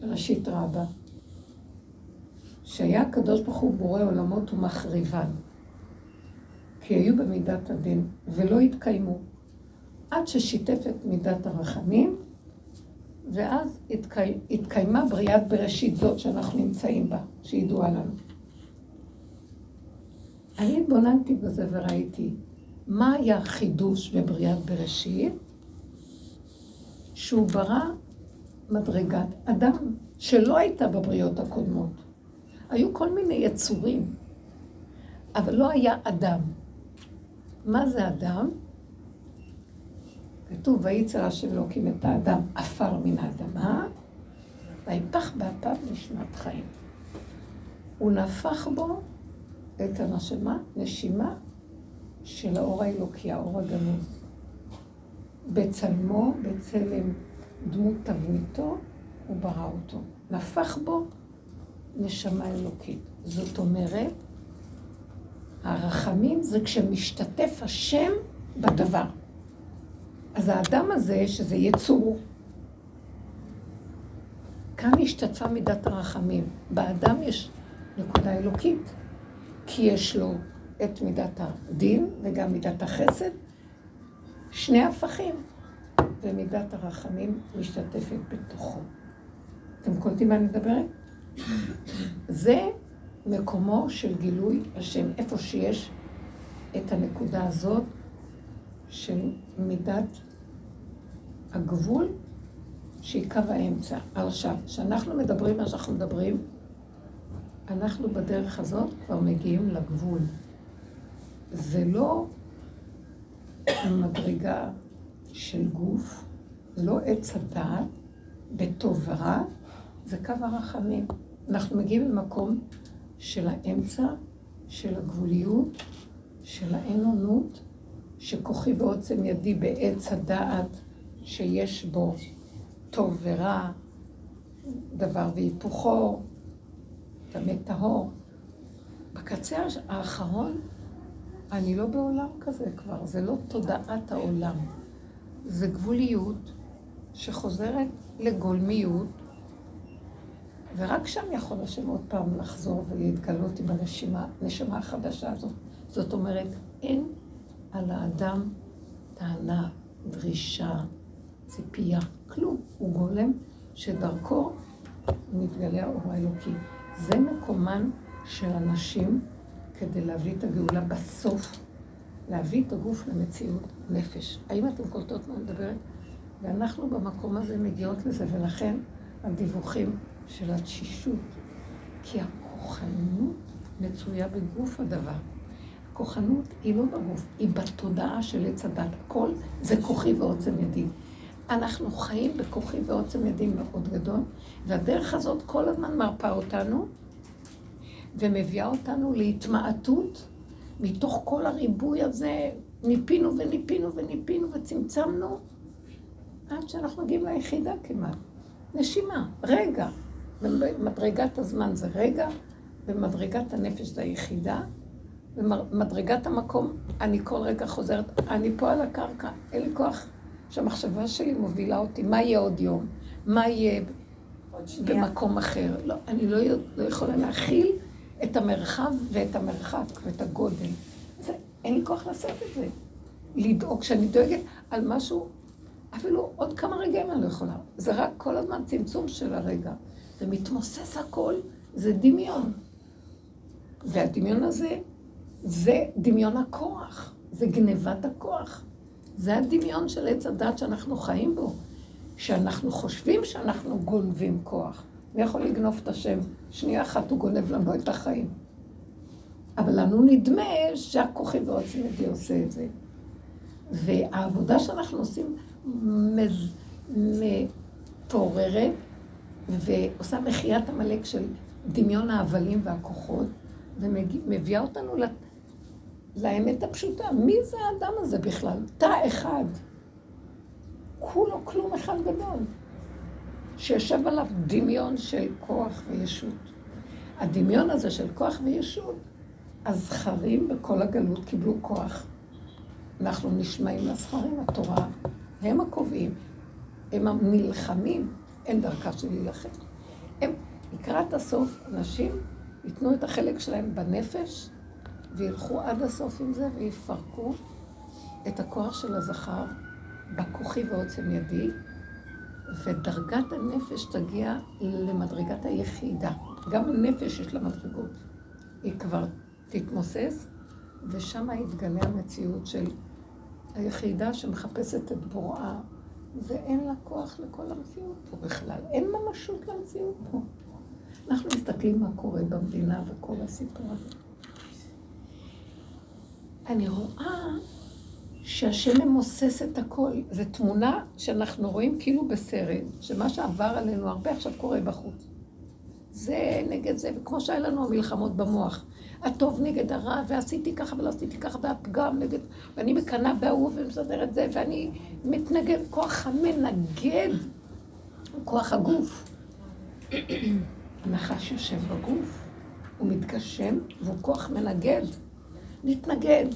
בראשית רבה, שהיה הקדוש ברוך הוא בורא עולמות ומחריבן, כי היו במידת הדין ולא התקיימו, עד ששיתף את מידת הרחמים, ואז התקי... התקיימה בריאת בראשית זאת שאנחנו נמצאים בה, שידועה לנו. אני התבוננתי בזה וראיתי מה היה החידוש בבריאת בראשית, שהוא ברא מדרגת אדם שלא הייתה בבריאות הקודמות. היו כל מיני יצורים, אבל לא היה אדם. מה זה אדם? כתוב, וייצר השם אלוקים את האדם עפר מן האדמה, ויפח באפיו נשמת חיים. הוא נפח בו את הנשמה, נשימה של האור האלוקי, האור הגנוז. בצלמו, בצלם דמות תבניתו, הוא ברא אותו. נפח בו נשמה אלוקית. זאת אומרת, הרחמים זה כשמשתתף השם בדבר. אז האדם הזה, שזה יצור, כאן השתתפה מידת הרחמים. באדם יש נקודה אלוקית, כי יש לו את מידת הדין וגם מידת החסד, שני הפכים, ומידת הרחמים משתתפת בתוכו. אתם קולטים מה אני מדברת? זה מקומו של גילוי השם, איפה שיש את הנקודה הזאת של מידת הגבול, שהיא קו האמצע. עכשיו, כשאנחנו מדברים מה שאנחנו מדברים, אנחנו בדרך הזאת כבר מגיעים לגבול. זה לא מדרגה של גוף, לא עץ הדעת, בטוב ורע, זה קו הרחמים. אנחנו מגיעים למקום של האמצע, של הגבוליות, של האין-אונות, שכוחי ועוצם ידי בעץ הדעת שיש בו טוב ורע, דבר והיפוכו, טמא טהור. בקצה האחרון, אני לא בעולם כזה כבר, זה לא תודעת העולם. זה גבוליות שחוזרת לגולמיות, ורק שם יכול השם עוד פעם לחזור ולהתגלות עם הנשימה, הנשמה החדשה הזאת. זאת אומרת, אין על האדם טענה, דרישה, ציפייה, כלום. הוא גולם שדרכו מתגלה האור האלוקי. זה מקומן של אנשים כדי להביא את הגאולה בסוף, להביא את הגוף למציאות נפש. האם אתם קולטות מה אני מדברת? ואנחנו במקום הזה מגיעות לזה, ולכן הדיווחים של התשישות, כי הכוחנות מצויה בגוף הדבר. הכוחנות היא לא בגוף, היא בתודעה של עץ הדת. הכל זה כוחי ועוצם ידי. אנחנו חיים בכוחי ועוצם ידי מאוד גדול, והדרך הזאת כל הזמן מרפאה אותנו ומביאה אותנו להתמעטות מתוך כל הריבוי הזה, ניפינו וניפינו וניפינו וצמצמנו עד שאנחנו מגיעים ליחידה כמעט. נשימה, רגע. במדרגת הזמן זה רגע, במדרגת הנפש זה היחידה, במדרגת המקום אני כל רגע חוזרת, אני פה על הקרקע, אין לי כוח שהמחשבה שלי מובילה אותי, מה יהיה עוד יום? מה יהיה במקום אחר? לא, אני לא, לא יכולה להכיל את המרחב ואת המרחק ואת הגודל. אין לי כוח לעשות את זה. לדאוג, כשאני דואגת על משהו, אפילו עוד כמה רגעים אני לא יכולה. זה רק כל הזמן צמצום של הרגע. זה מתמוסס הכל, זה דמיון. והדמיון הזה, זה דמיון הכוח, זה גנבת הכוח. זה הדמיון של עץ הדת שאנחנו חיים בו. שאנחנו חושבים שאנחנו גונבים כוח. מי יכול לגנוב את השם? שנייה אחת הוא גונב לנו את החיים. אבל לנו נדמה שהכוחי ידי עושה את זה. והעבודה שאנחנו עושים. מתעוררת ועושה מחיית עמלק של דמיון ההבלים והכוחות, ומביאה אותנו לאמת הפשוטה. מי זה האדם הזה בכלל? תא אחד. כולו כלום אחד גדול. שיושב עליו דמיון של כוח וישות. הדמיון הזה של כוח וישות, הזכרים בכל הגלות קיבלו כוח. אנחנו נשמעים לזכרים, התורה, הם הקובעים, הם הנלחמים, אין דרכה של להילחם. הם, לקראת הסוף, אנשים ייתנו את החלק שלהם בנפש, וילכו עד הסוף עם זה, ויפרקו את הכוח של הזכר בכוחי ועוצם ידי, ודרגת הנפש תגיע למדרגת היחידה. גם הנפש יש לה מדרגות. היא כבר תתמוסס, ושם יתגלה המציאות של היחידה שמחפשת את בוראה, ואין לה כוח לכל המציאות פה בכלל. אין ממשות למציאות פה. אנחנו מסתכלים מה קורה במדינה וכל הסיפור הזה. אני רואה שהשם ממוסס את הכל. זו תמונה שאנחנו רואים כאילו בסרט, שמה שעבר עלינו הרבה עכשיו קורה בחוץ. זה נגד זה, וכמו שהיה לנו המלחמות במוח. הטוב נגד הרע, ועשיתי ככה ולא עשיתי ככה, והפגם נגד, ואני מקנאה בהוא ומסדר את זה, ואני מתנגד, כוח המנגד הוא כוח הגוף. הנחש יושב בגוף, הוא מתגשם, והוא כוח מנגד. מתנגד.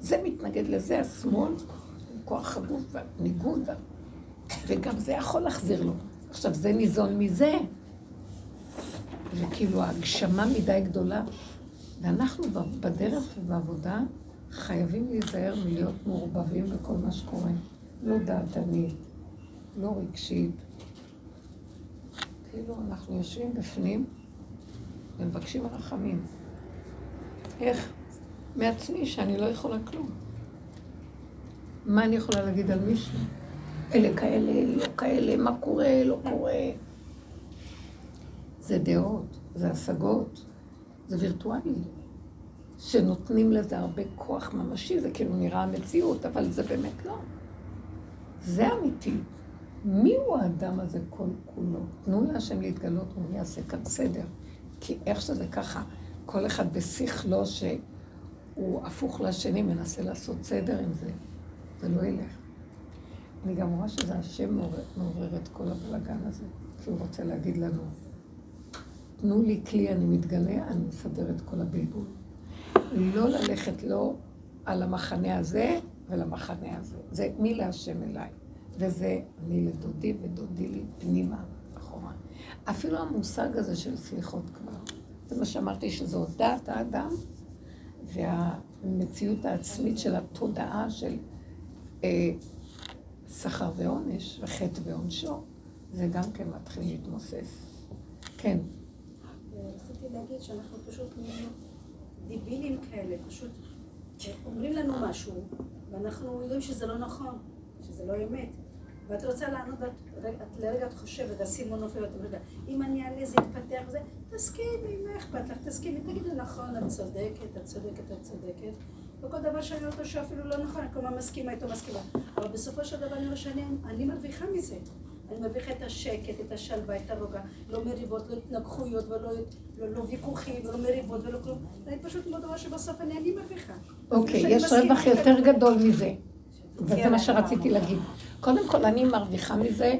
זה מתנגד לזה, השמאל, כוח הגוף והניגוד, וגם זה יכול להחזיר לו. עכשיו, זה ניזון מזה. וכאילו ההגשמה מדי גדולה. ואנחנו בדרך ובעבודה חייבים להיזהר מלהיות מעורבבים בכל מה שקורה. לא דעתנית, לא רגשית. כאילו אנחנו יושבים בפנים ומבקשים רחמים. איך? מעצמי שאני לא יכולה כלום. מה אני יכולה להגיד על מישהו? אלה כאלה, לא כאלה, מה קורה, לא קורה. זה דעות, זה השגות, זה וירטואלי. שנותנים לזה הרבה כוח ממשי, זה כאילו נראה המציאות, אבל זה באמת לא. זה אמיתי. מי הוא האדם הזה כל כולו? תנו להשם להתגלות, הוא יעשה כאן סדר. כי איך שזה ככה, כל אחד בשכלו שהוא הפוך לשני, מנסה לעשות סדר עם זה. זה לא ילך. אני גם רואה שזה השם מעורר, את כל הבלגן הזה, שהוא רוצה להגיד לנו, תנו לי כלי, אני מתגלה, אני מסדר את כל הבלבול. לא ללכת לא על המחנה הזה ולמחנה הזה. זה מי להשם אליי. וזה אני לדודי ודודי לי פנימה, אחורה. אפילו המושג הזה של סליחות כבר, זה מה שאמרתי, שזו דעת האדם והמציאות העצמית של התודעה של אה, שכר ועונש וחטא ועונשו, זה גם כן מתחיל להתמוסס. כן. רציתי להגיד שאנחנו פשוט דיבילים כאלה, פשוט אומרים לנו משהו, ואנחנו יודעים שזה לא נכון, שזה לא אמת. ואת רוצה לענות, ואת לרגע את חושבת, הסימון נופל, ואת אומרת, אם אני אעלה זה יתפתח וזה, תסכימי, מה אכפת לך, תסכימי, תגידי, נכון, את צודקת, את צודקת, את צודקת. וכל דבר שאני רואה אותו שאפילו לא נכון, אני כל הזמן מסכימה איתו, מסכימה. אבל בסופו של דבר אני רואה שאני מרוויחה מזה. אני מרוויחה את השקט, את השלווה, את הרוגע, לא מריבות, לא התנגחויות ולא לא, לא ויכוחים ולא מריבות ולא כלום. אני פשוט מאוד רואה שבסוף אני, אני מרוויחה. אוקיי, יש רווח יותר גדול מזה. וזה כן, מה שרציתי להגיד. קודם כל, אני מרוויחה מזה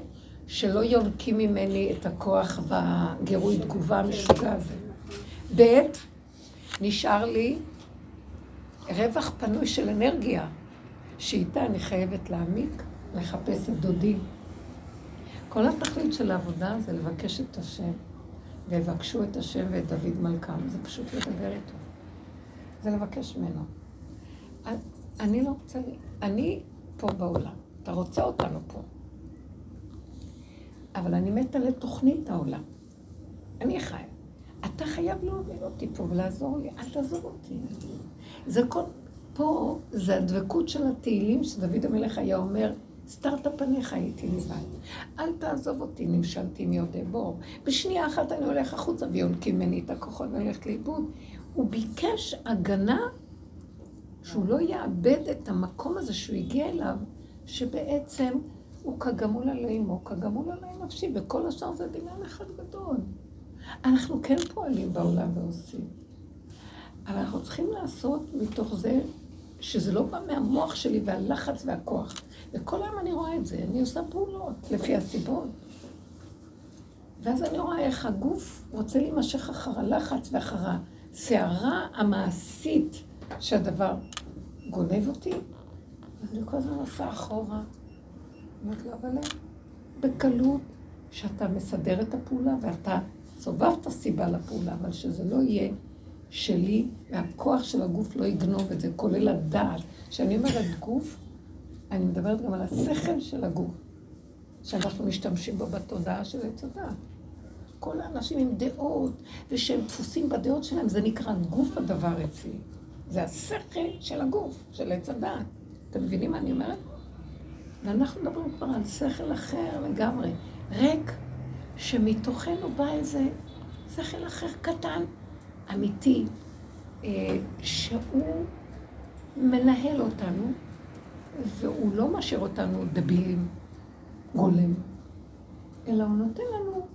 שלא יונקים ממני את הכוח בגירוי תגובה המשוגע הזה. ב', נשאר לי רווח פנוי של אנרגיה, שאיתה אני חייבת להעמיק, לחפש את דודי. כל התכלית של העבודה זה לבקש את השם, ויבקשו את השם ואת דוד מלכם, זה פשוט לדבר איתו. זה לבקש ממנו. אני לא רוצה, אני פה בעולם, אתה רוצה אותנו פה. אבל אני מתה לתוכנית העולם. אני חי. אתה חייב להוביל אותי פה ולעזור לי, אל תעזור אותי. זה כל... פה זה הדבקות של התהילים שדוד המלך היה אומר, סתרת פניך הייתי לבד. אל תעזוב אותי, נמשלתי מיודעי בור. בשנייה אחת אני הולך החוצה ויונקים ממני את הכוחות הולכת לאיבוד. הוא ביקש הגנה שהוא לא יאבד את המקום הזה שהוא הגיע אליו, שבעצם הוא כגמול עלי אמו, כגמול עלי נפשי, וכל השאר זה דמיון אחד גדול. אנחנו כן פועלים בעולם ועושים. אבל אנחנו צריכים לעשות מתוך זה שזה לא בא מהמוח שלי והלחץ והכוח. וכל היום אני רואה את זה, אני עושה פעולות לפי הסיבות. ואז אני רואה איך הגוף רוצה להימשך אחר הלחץ ואחר הסערה המעשית שהדבר גונב אותי, אני כל הזמן עושה אחורה. אומרת לו, אבל בקלות שאתה מסדר את הפעולה ואתה סובבת סיבה לפעולה, אבל שזה לא יהיה שלי, והכוח של הגוף לא יגנוב את זה, כולל הדעת. כשאני אומרת גוף, אני מדברת גם על השכל של הגוף, שאנחנו משתמשים בו בתודעה של עץ הדעת. כל האנשים עם דעות, ושהם דפוסים בדעות שלהם, זה נקרא גוף הדבר אצלי. זה השכל של הגוף, של עץ הדעת. אתם מבינים מה אני אומרת? ואנחנו מדברים כבר על שכל אחר לגמרי, ריק, שמתוכנו בא איזה שכל אחר קטן, אמיתי, אה, שהוא מנהל אותנו, והוא לא משאיר אותנו דבילים, גולם, אלא הוא נותן לנו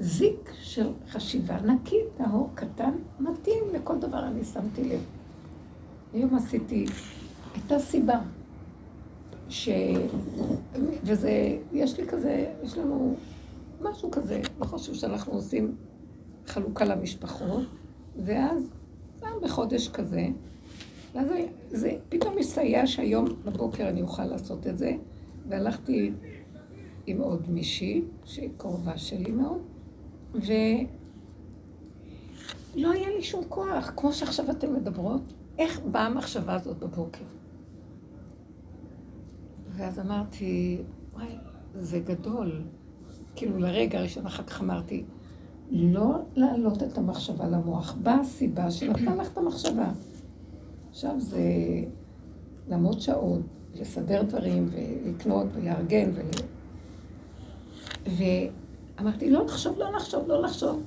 זיק של חשיבה נקי, טהור, קטן, מתאים לכל דבר, אני שמתי לב. היום עשיתי, הייתה סיבה, ש... וזה, יש לי כזה, יש לנו משהו כזה, לא חשוב שאנחנו עושים חלוקה למשפחות, ואז פעם בחודש כזה, ואז זה פתאום מסייע שהיום בבוקר אני אוכל לעשות את זה, והלכתי עם עוד מישהי, שהיא קרובה שלי מאוד, ולא היה לי שום כוח, כמו שעכשיו אתן מדברות, איך באה המחשבה הזאת בבוקר? ואז אמרתי, וואי, זה גדול. כאילו לרגע הראשון, אחר כך אמרתי, לא להעלות את המחשבה למוח. באה הסיבה שנתנה לך את המחשבה. עכשיו זה לעמוד שעות, לסדר דברים, ולקנות, ולארגן, ול... ואמרתי, לא לחשוב, לא לחשוב, לא לחשוב.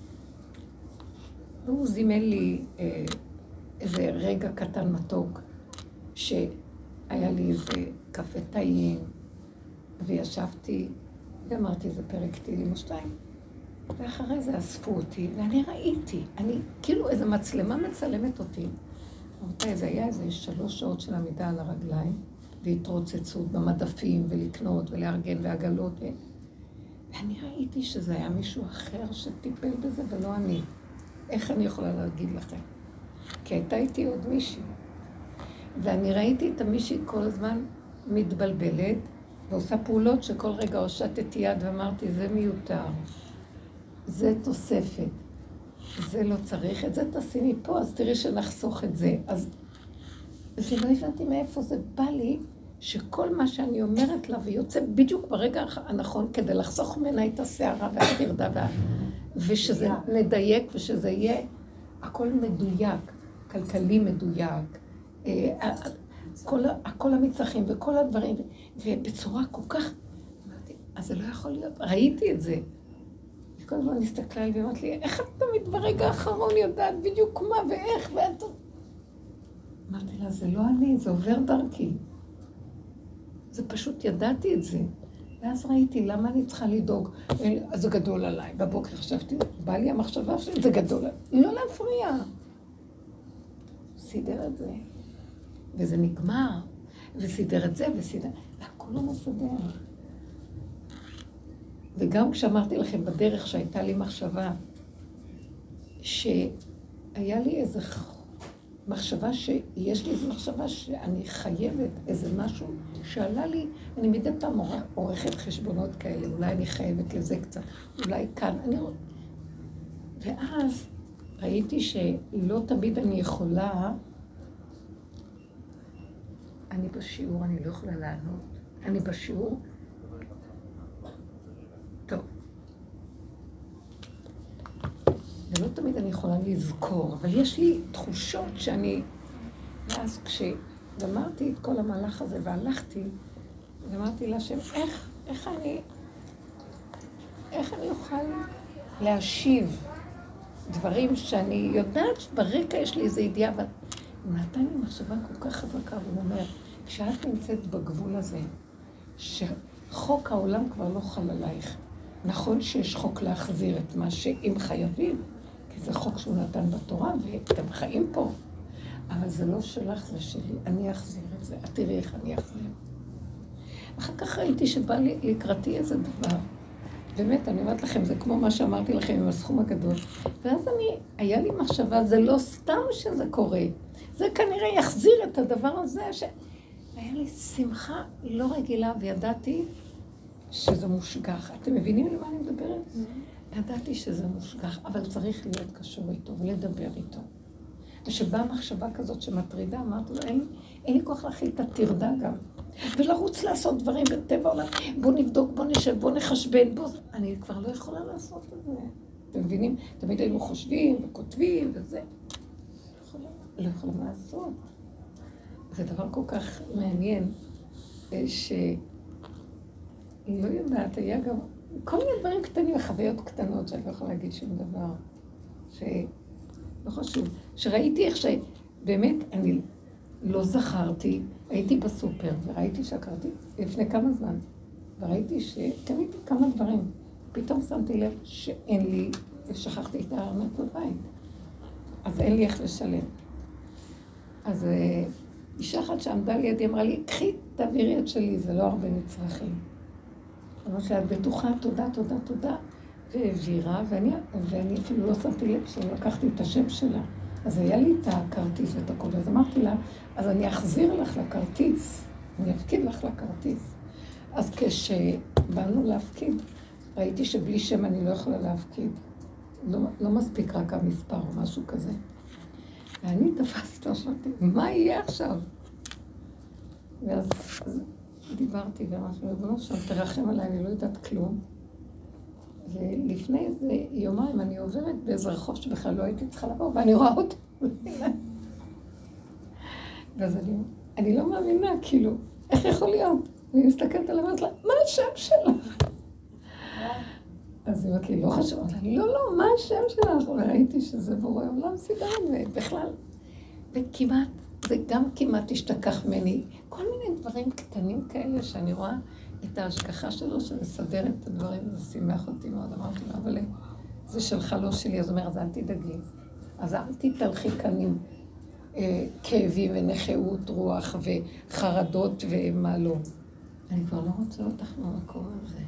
והוא זימן לי אה, איזה רגע קטן מתוק, שהיה לי איזה קפה טעים, וישבתי ואמרתי איזה פרק תהילים או שתיים. ואחרי זה אספו אותי, ואני ראיתי, אני, כאילו איזו מצלמה מצלמת אותי. רבותיי, זה היה איזה שלוש שעות של עמידה על הרגליים, והתרוצצות במדפים, ולקנות, ולארגן, ועגלות, ו... ואני ראיתי שזה היה מישהו אחר שטיפל בזה, ולא אני. איך אני יכולה להגיד לכם? כי הייתה איתי עוד מישהי. ואני ראיתי את המישהי כל הזמן מתבלבלת, ועושה פעולות שכל רגע הושטתי יד ואמרתי, זה מיותר. זה תוספת. זה לא צריך, את זה תשימי פה, אז תראי שנחסוך את זה. אז... ולא הבנתי מאיפה זה בא לי, שכל מה שאני אומרת לה, ויוצא בדיוק ברגע הנכון כדי לחסוך ממנה את הסערה והטרדה, וה... ושזה נדייק, ושזה יהיה הכל מדויק, כלכלי מדויק, אה, כל, כל המצרכים וכל הדברים, ובצורה כל כך... אז זה לא יכול להיות, ראיתי את זה. כל הזמן הסתכלה עליי ואמרת לי, איך את תמיד ברגע האחרון יודעת בדיוק מה ואיך, ואת... אמרתי לה, זה לא אני, זה עובר דרכי. זה פשוט, ידעתי את זה. ואז ראיתי, למה אני צריכה לדאוג? זה גדול עליי. בבוקר חשבתי, בא לי המחשבה שלי, זה גדול עליי. לא להפריע. סידר את זה. וזה נגמר. וסידר את זה, וסידר... והכל לא מסדר. וגם כשאמרתי לכם בדרך שהייתה לי מחשבה, שהיה לי איזו מחשבה שיש לי איזו מחשבה שאני חייבת איזה משהו שעלה לי, אני מדי פעם עורכת חשבונות כאלה, אולי אני חייבת לזה קצת, אולי כאן, אני... ואז ראיתי שלא תמיד אני יכולה, אני בשיעור, אני לא יכולה לענות, אני בשיעור, ולא תמיד אני יכולה לזכור, אבל יש לי תחושות שאני... ואז כשגמרתי את כל המהלך הזה והלכתי, ואמרתי להשם, איך, איך אני... איך אני אוכל להשיב דברים שאני יודעת שברקע יש לי איזו ידיעה, אבל הוא נתן לי מחשבה כל כך חזקה, והוא אומר, כשאת נמצאת בגבול הזה, שחוק העולם כבר לא חל עלייך, נכון שיש חוק להחזיר את מה שאם חייבים, זה חוק שהוא נתן בתורה, ואתם חיים פה. אבל זה לא שלך, זה שלי. אני אחזיר את זה. את תראי איך אני אחזיר. אחר כך ראיתי שבא לי לקראתי איזה דבר. באמת, אני אומרת לכם, זה כמו מה שאמרתי לכם עם הסכום הגדול. ואז אני, היה לי מחשבה, זה לא סתם שזה קורה. זה כנראה יחזיר את הדבר הזה, ש... היה לי שמחה לא רגילה, וידעתי שזה מושגח. אתם מבינים למה אני מדברת? ידעתי שזה מושגח, אבל צריך להיות קשור איתו ולדבר איתו. וכשבאה מחשבה כזאת שמטרידה, אמרתי לו, אין, אין לי כוח להכיל את הטרדה גם. ולרוץ לעשות דברים בטבע העולם, בוא נבדוק, בוא נשב, בוא נחשבן, בוא... אני כבר לא יכולה לעשות את זה. אתם מבינים? תמיד היינו חושבים וכותבים וזה. לא יכולים לעשות. זה דבר כל כך מעניין, אה, ש... לא יודעת, היה גם כל מיני דברים קטנים, חוויות קטנות שאני לא יכולה להגיד שום דבר. שלא חשוב. שראיתי איך שבאמת אני לא זכרתי, הייתי בסופר וראיתי שעקרתי לפני כמה זמן, וראיתי שקניתי כמה דברים. פתאום שמתי לב שאין לי, ושכחתי את הארנק בבית. אז אין לי איך לשלם. אז אה, אישה אחת שעמדה לידי אמרה לי, קחי, תעבירי את שלי, זה לא הרבה מצרכים. אמרתי לה, את בטוחה, תודה, תודה, תודה. והעבירה, ואני, ואני אפילו לא שמתי לב שלקחתי את השם שלה. אז היה לי את הכרטיס ואת הכול, אז אמרתי לה, אז אני אחזיר לך לכרטיס, אני אפקיד לך לכרטיס. אז כשבאנו להפקיד, ראיתי שבלי שם אני לא יכולה להפקיד. לא, לא מספיק רק המספר או משהו כזה. ואני תפסתי אמרתי, מה יהיה עכשיו? ואז דיברתי ואמרתי, ריבונו שם, תרחם עליי, אני לא יודעת כלום. ולפני איזה יומיים אני עוברת באיזה רחוב שבכלל לא הייתי צריכה לעבור, ואני רואה אותו. ואז אני, אני לא מאמינה, כאילו, איך יכול להיות? אני מסתכלת עליו ואומרת לה, מה השם שלך? אז היא אומרת לי, לא חשוב. אמרתי לא, לא, מה השם שלך? וראיתי שזה בורא עולם סידן, ובכלל, וכמעט, זה גם כמעט השתכח ממני. כל מיני דברים קטנים כאלה שאני רואה את ההשגחה שלו, שמסדר את הדברים, זה שימח אותי מאוד. אמרתי לו, אבל זה שלך, לא שלי. אז הוא אומר, אז אל תדאגי. אז אל תתהלכי כאן עם אה, כאבים ונכאות רוח וחרדות ומה לא. אני כבר לא רוצה אותך במקום הזה.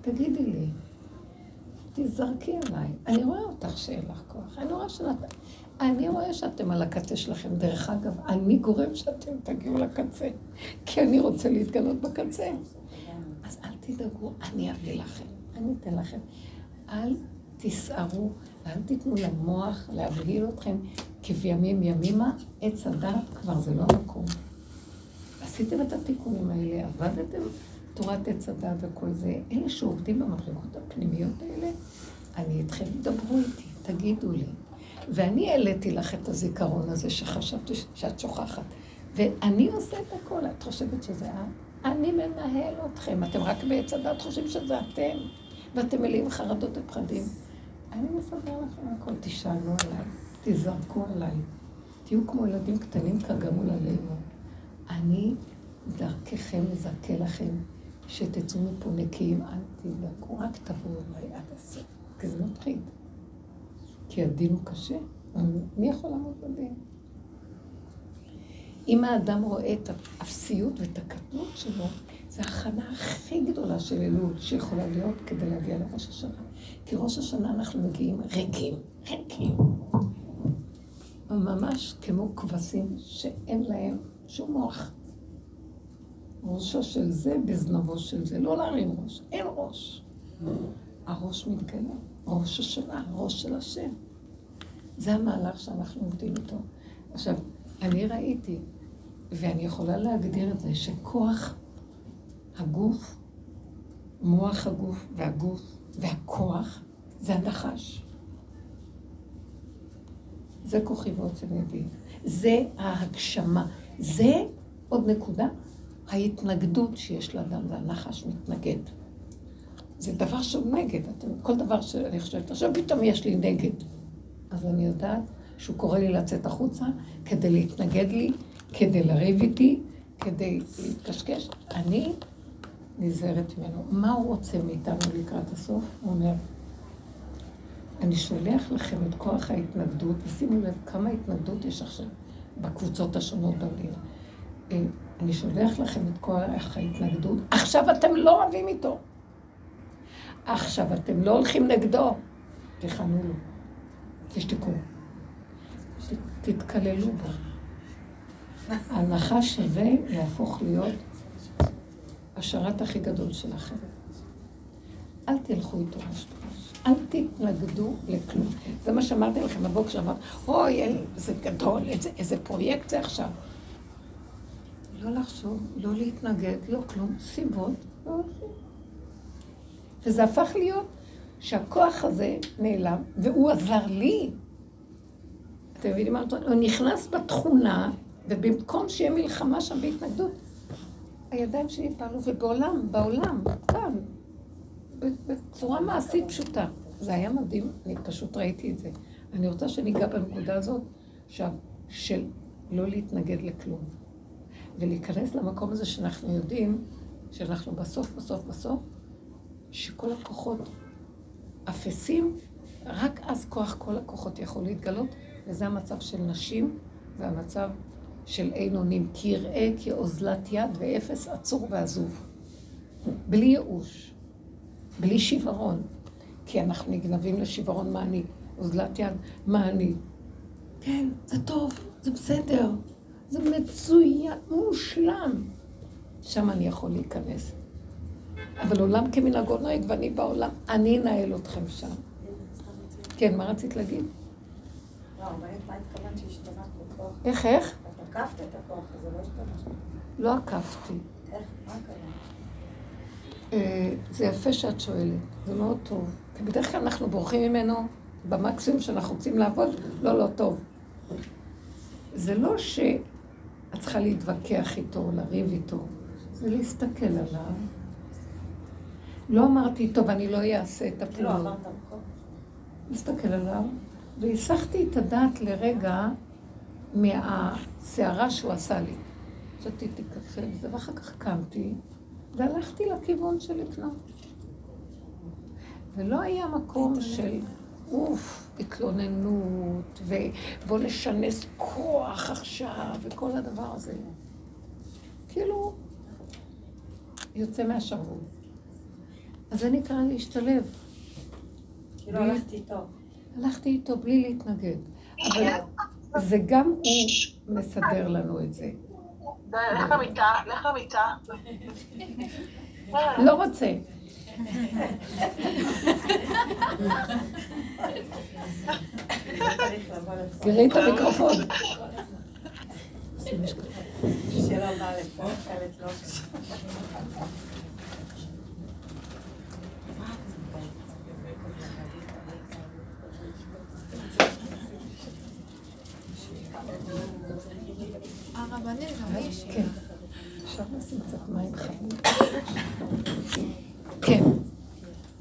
תגידי לי, תזרקי עליי. אני רואה אותך שאין לך כוח. אני רואה שאת... אני רואה שאתם על הקצה שלכם. דרך אגב, אני גורם שאתם תגיעו לקצה, כי אני רוצה להתגלות בקצה. אז אל תדאגו, אני אביא לכם, אני אתן לכם. אל תסערו ואל תיתנו למוח להבהיל אתכם כבימים ימימה, עץ הדת כבר זה לא המקום. עשיתם את התיקונים האלה, עבדתם תורת עץ הדת וכל זה. אלה שעובדים במדרגות הפנימיות האלה, אני איתכם, דברו איתי, תגידו לי. ואני העליתי לך את הזיכרון הזה שחשבתי שאת שוכחת. ואני עושה את הכל. את חושבת שזה את? אני מנהל אתכם. אתם רק בעץ הדת חושבים שזה אתם, ואתם מלאים חרדות ופחדים. אני מסדר לכם הכל. תשאלו עליי, תזרקו עליי. תהיו כמו ילדים קטנים כגמול עלינו. אני דרככם מזכה לכם, שתצאו מפה נקיים, אל תדאגו, רק תבואו אליי עד הסוף, כי זה מפחיד. כי הדין הוא קשה. מי יכול לעמוד בדין? אם האדם רואה את האפסיות ואת הקטנות שלו, זו ההכנה הכי גדולה של אלול שיכולה להיות כדי להגיע לראש השנה. כי ראש השנה אנחנו מגיעים ריקים, ריקים. ממש כמו כבשים שאין להם שום מוח. ראשו של זה בזנבו של זה, לא להרים ראש, אין ראש. הראש מתגלה. ראש השנה, ראש של השם. זה המהלך שאנחנו עובדים איתו. עכשיו, אני ראיתי, ואני יכולה להגדיר את זה, שכוח הגוף, מוח הגוף והגוף והכוח, זה הנחש. זה כוחי ועוצם ידי. זה ההגשמה. זה, עוד נקודה, ההתנגדות שיש לאדם, זה הנחש מתנגד. זה דבר שהוא נגד. אתם, כל דבר שאני חושבת, עכשיו פתאום יש לי נגד. אז אני יודעת שהוא קורא לי לצאת החוצה כדי להתנגד לי, כדי לריב איתי, כדי להתקשקש. אני נזהרת ממנו. מה הוא רוצה מאיתנו לקראת הסוף? הוא אומר, אני שולח לכם את כוח ההתנגדות, ושימו לב כמה התנגדות יש עכשיו בקבוצות השונות במדינה. אה, אני שולח לכם את כוח ההתנגדות, עכשיו אתם לא רבים איתו. עכשיו אתם לא הולכים נגדו, תכנו לו, תשתקו, תתקללו בו. הנחש הזה יהפוך להיות השרת הכי גדול שלכם. אל תלכו איתו בראש. אל תתנגדו לכלום. זה מה שאמרתי לכם בבוקר, שאמרת, אוי, זה גדול, איזה, איזה פרויקט זה עכשיו. לא לחשוב, לא להתנגד, לא כלום, סיבות, לא וזה הפך להיות שהכוח הזה נעלם, והוא עזר לי. אתם מבינים מה הוא נכנס בתכונה, ובמקום שיהיה מלחמה שם בהתנגדות, הידיים שלי פעלו, ובעולם, בעולם, כאן, בצורה מעשית פשוטה. זה היה מדהים, אני פשוט ראיתי את זה. אני רוצה שניגע בנקודה הזאת, עכשיו, של לא להתנגד לכלום. ולהיכנס למקום הזה שאנחנו יודעים, שאנחנו בסוף, בסוף, בסוף, שכל הכוחות אפסים, רק אז כוח כל הכוחות יכול להתגלות, וזה המצב של נשים והמצב של אין אונים. כי יראה כאוזלת יד ואפס עצור ועזוב. בלי ייאוש, בלי שיוורון. כי אנחנו נגנבים לשיוורון מה אני, אוזלת יד, מה אני. כן, זה טוב, זה בסדר, זה מצוין, מושלם. שם אני יכול להיכנס. אבל עולם כמנהגו נוהג ואני בעולם, אני אנהל אתכם שם. כן, מה רצית להגיד? לא, מה התכוונת שהשתנה בכוח? איך, איך? עקפת את הכוח הזה, לא השתמשת. לא עקפתי. איך? מה הכוונה? אה, זה יפה שאת שואלת, זה מאוד טוב. כי בדרך כלל אנחנו בורחים ממנו במקסימום שאנחנו רוצים לעבוד, לא, לא טוב. זה לא שאת צריכה להתווכח איתו, לריב איתו, זה להסתכל עליו. לא אמרתי, טוב, אני לא אעשה את לא, הפעולות. עברת בכוח. להסתכל עליו, והסחתי את הדעת לרגע מהסערה שהוא עשה לי. שתיתי קפה וזה, ואחר כך קמתי, והלכתי לכיוון של לקנות. ולא היה מקום של אוף, התלוננות, ובוא נשנס כוח עכשיו, וכל הדבר הזה. כאילו, יוצא מהשרוול. אז זה נקרא להשתלב. כאילו הלכתי איתו. הלכתי איתו בלי להתנגד. אבל זה גם הוא מסדר לנו את זה. לך למיטה, לך למיטה. לא רוצה. תראי את המיקרופון. שלא בא לפה, חלק לא. הרבנית, גם יש כן. אפשר לשים קצת מים חמים? כן.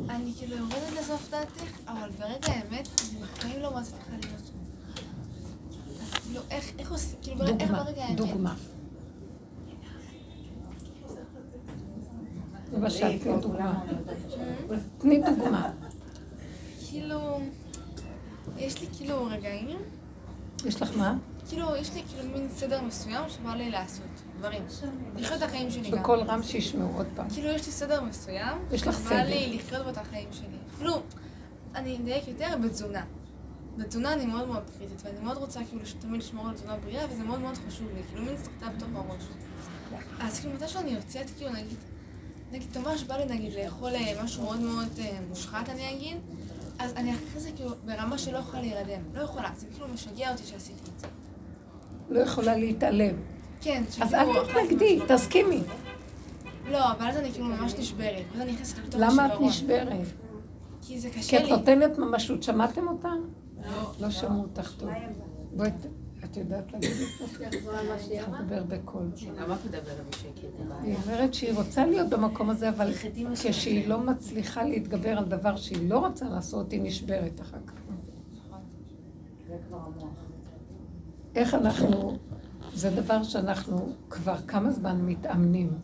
אני כאילו יורדת לסוף דעתך, אבל ברגע האמת, אני בחיים לא מצליחה להיות שם. אז כאילו, איך, עושים, כאילו, איך ברגע האמת? דוגמה. למשל, תני דוגמה. תני דוגמה. כאילו, יש לי כאילו רגעים, יש לך מה? כאילו, יש לי כאילו מין סדר מסוים שבא לי לעשות דברים. לחיות את החיים שלי גם. בקול רם שישמעו עוד פעם. כאילו, יש לי סדר מסוים, יש לך שבא סדר. לי לחיות בו את החיים שלי. אפילו, אני אדייק יותר בתזונה. בתזונה אני מאוד מאוד קריטית, ואני מאוד רוצה כאילו תמיד לשמור על תזונה בריאה, וזה מאוד מאוד חשוב לי, כאילו מין סרטה בתוך הראש. אז כאילו מתי שאני יוצאת, כאילו נגיד, נגיד ממש בא לי נגיד לאכול אה, משהו מאוד מאוד אה, מושחת אני אגיד, אז אני אחרי זה כאילו ברמה שלא יכולה להירדם, לא יכולה, זה כאילו משגע אותי שעשיתי את זה. לא יכולה להתעלם. כן, אז. אל תתנגדי, תסכימי. לא, אבל אז אני כאילו ממש נשברת, ואז אני נכנסת לתוך למה את. נשברת? כי זה כי קשה את לי. נותנת ממשות. שמעתם אותה? לא שמעו אותך טוב. בואי, את יודעת להגיד את זה? לדבר בקול. למה את מדברת בשקט? היא אומרת שהיא רוצה להיות במקום הזה, אבל כשהיא לא מצליחה להתגבר על דבר שהיא לא רוצה לעשות, היא נשברת אחר כך. זה כבר המוח. איך אנחנו, זה דבר שאנחנו כבר כמה זמן מתאמנים.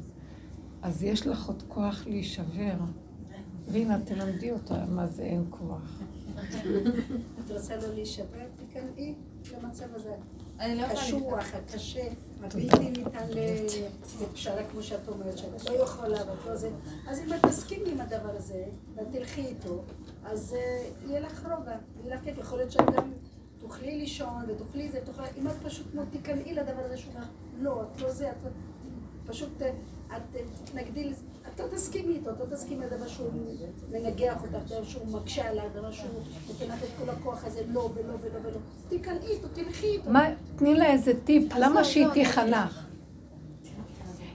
אז יש לך עוד כוח להישבר. רינה, תלמדי אותה מה זה אין כוח. את רוצה לא להישבר? תיכנסי למצב הזה. לא. הקשוח, הקשה, הבלתי ניתן לפשרה, כמו שאת אומרת, שאת לא יכולה ואת לא זה. אז אם את תסכימי עם הדבר הזה, ואת תלכי איתו, אז אה, יהיה לך רוגע, יהיה לך כיף. יכול להיות שאת גם תוכלי לישון ותוכלי זה, תוכלי... אם את פשוט כמו תיכנעי לדבר הזה שהוא אומר, לא, את לא זה, את לא... פשוט אה, את אה, תתנגדי לזה. אתה תסכימי איתו, אתה תסכימי לדבר שהוא מנגח אותך, דבר שהוא מקשה עליו, דבר שהוא נותן לך את כל הכוח הזה, לא ולא ולא ולא. תיכנעי איתו, תלכי איתו. מה, תני לה איזה טיפ, למה לא, שהיא לא, תיכנע?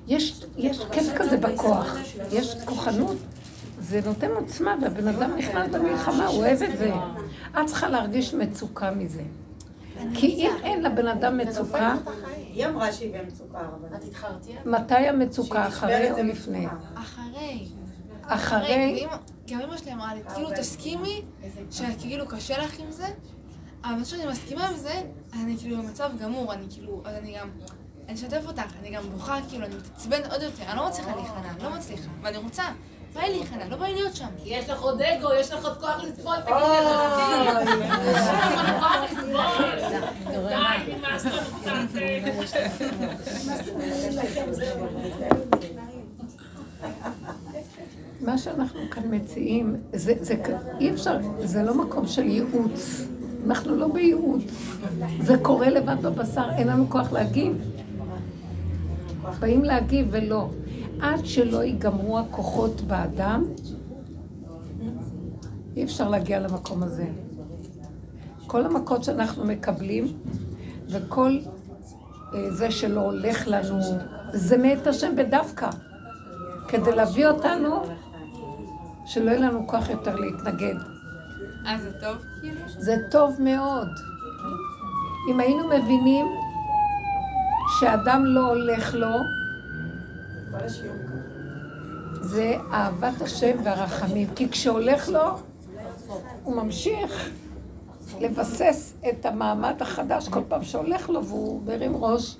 יש, יש כיף כזה בכוח, יש כוחנות, זה נותן עוצמה, והבן אדם נכנס במלחמה, הוא אוהב את זה. את צריכה להרגיש מצוקה מזה. כי אם אין לבן אדם מצוקה, היא אמרה שהיא במצוקה, אבל... את התחרתי? מתי המצוקה, אחרי או זה לפני? אחרי. אחרי, גם אמא שלי אמרה לי, כאילו תסכימי שכאילו קשה לך עם זה, אבל מה שאני מסכימה עם זה, אני כאילו במצב גמור, אני כאילו, אז אני גם, אני אשתף אותך, אני גם בוכה, כאילו, אני מתעצבן עוד יותר, אני לא מצליחה להיכנע, לא מצליחה, ואני רוצה, בא לי להיכנע, לא בא לי להיות שם. יש לך עוד אגו, יש לך עוד כוח לסבול, תגידי. יש לך עוד כוח לסבול. די, נמאס לנו קצת. מה שאנחנו כאן מציעים, זה, אי אפשר, זה לא מקום של ייעוץ. אנחנו לא בייעוץ. זה קורה לבד בבשר, אין לנו כוח להגיב. באים להגיב ולא. עד שלא ייגמרו הכוחות באדם, אי אפשר להגיע למקום הזה. כל המכות שאנחנו מקבלים, וכל אה, זה שלא הולך לנו, זה מאת השם בדווקא. כדי להביא אותנו, שלא יהיה לנו כוח יותר להתנגד. אה, זה טוב? כאילו? זה טוב מאוד. אם היינו מבינים שאדם לא הולך לו. זה אהבת השם והרחמים. כי כשהולך לו, הוא ממשיך לבסס את המעמד החדש כל פעם שהולך לו והוא מרים ראש,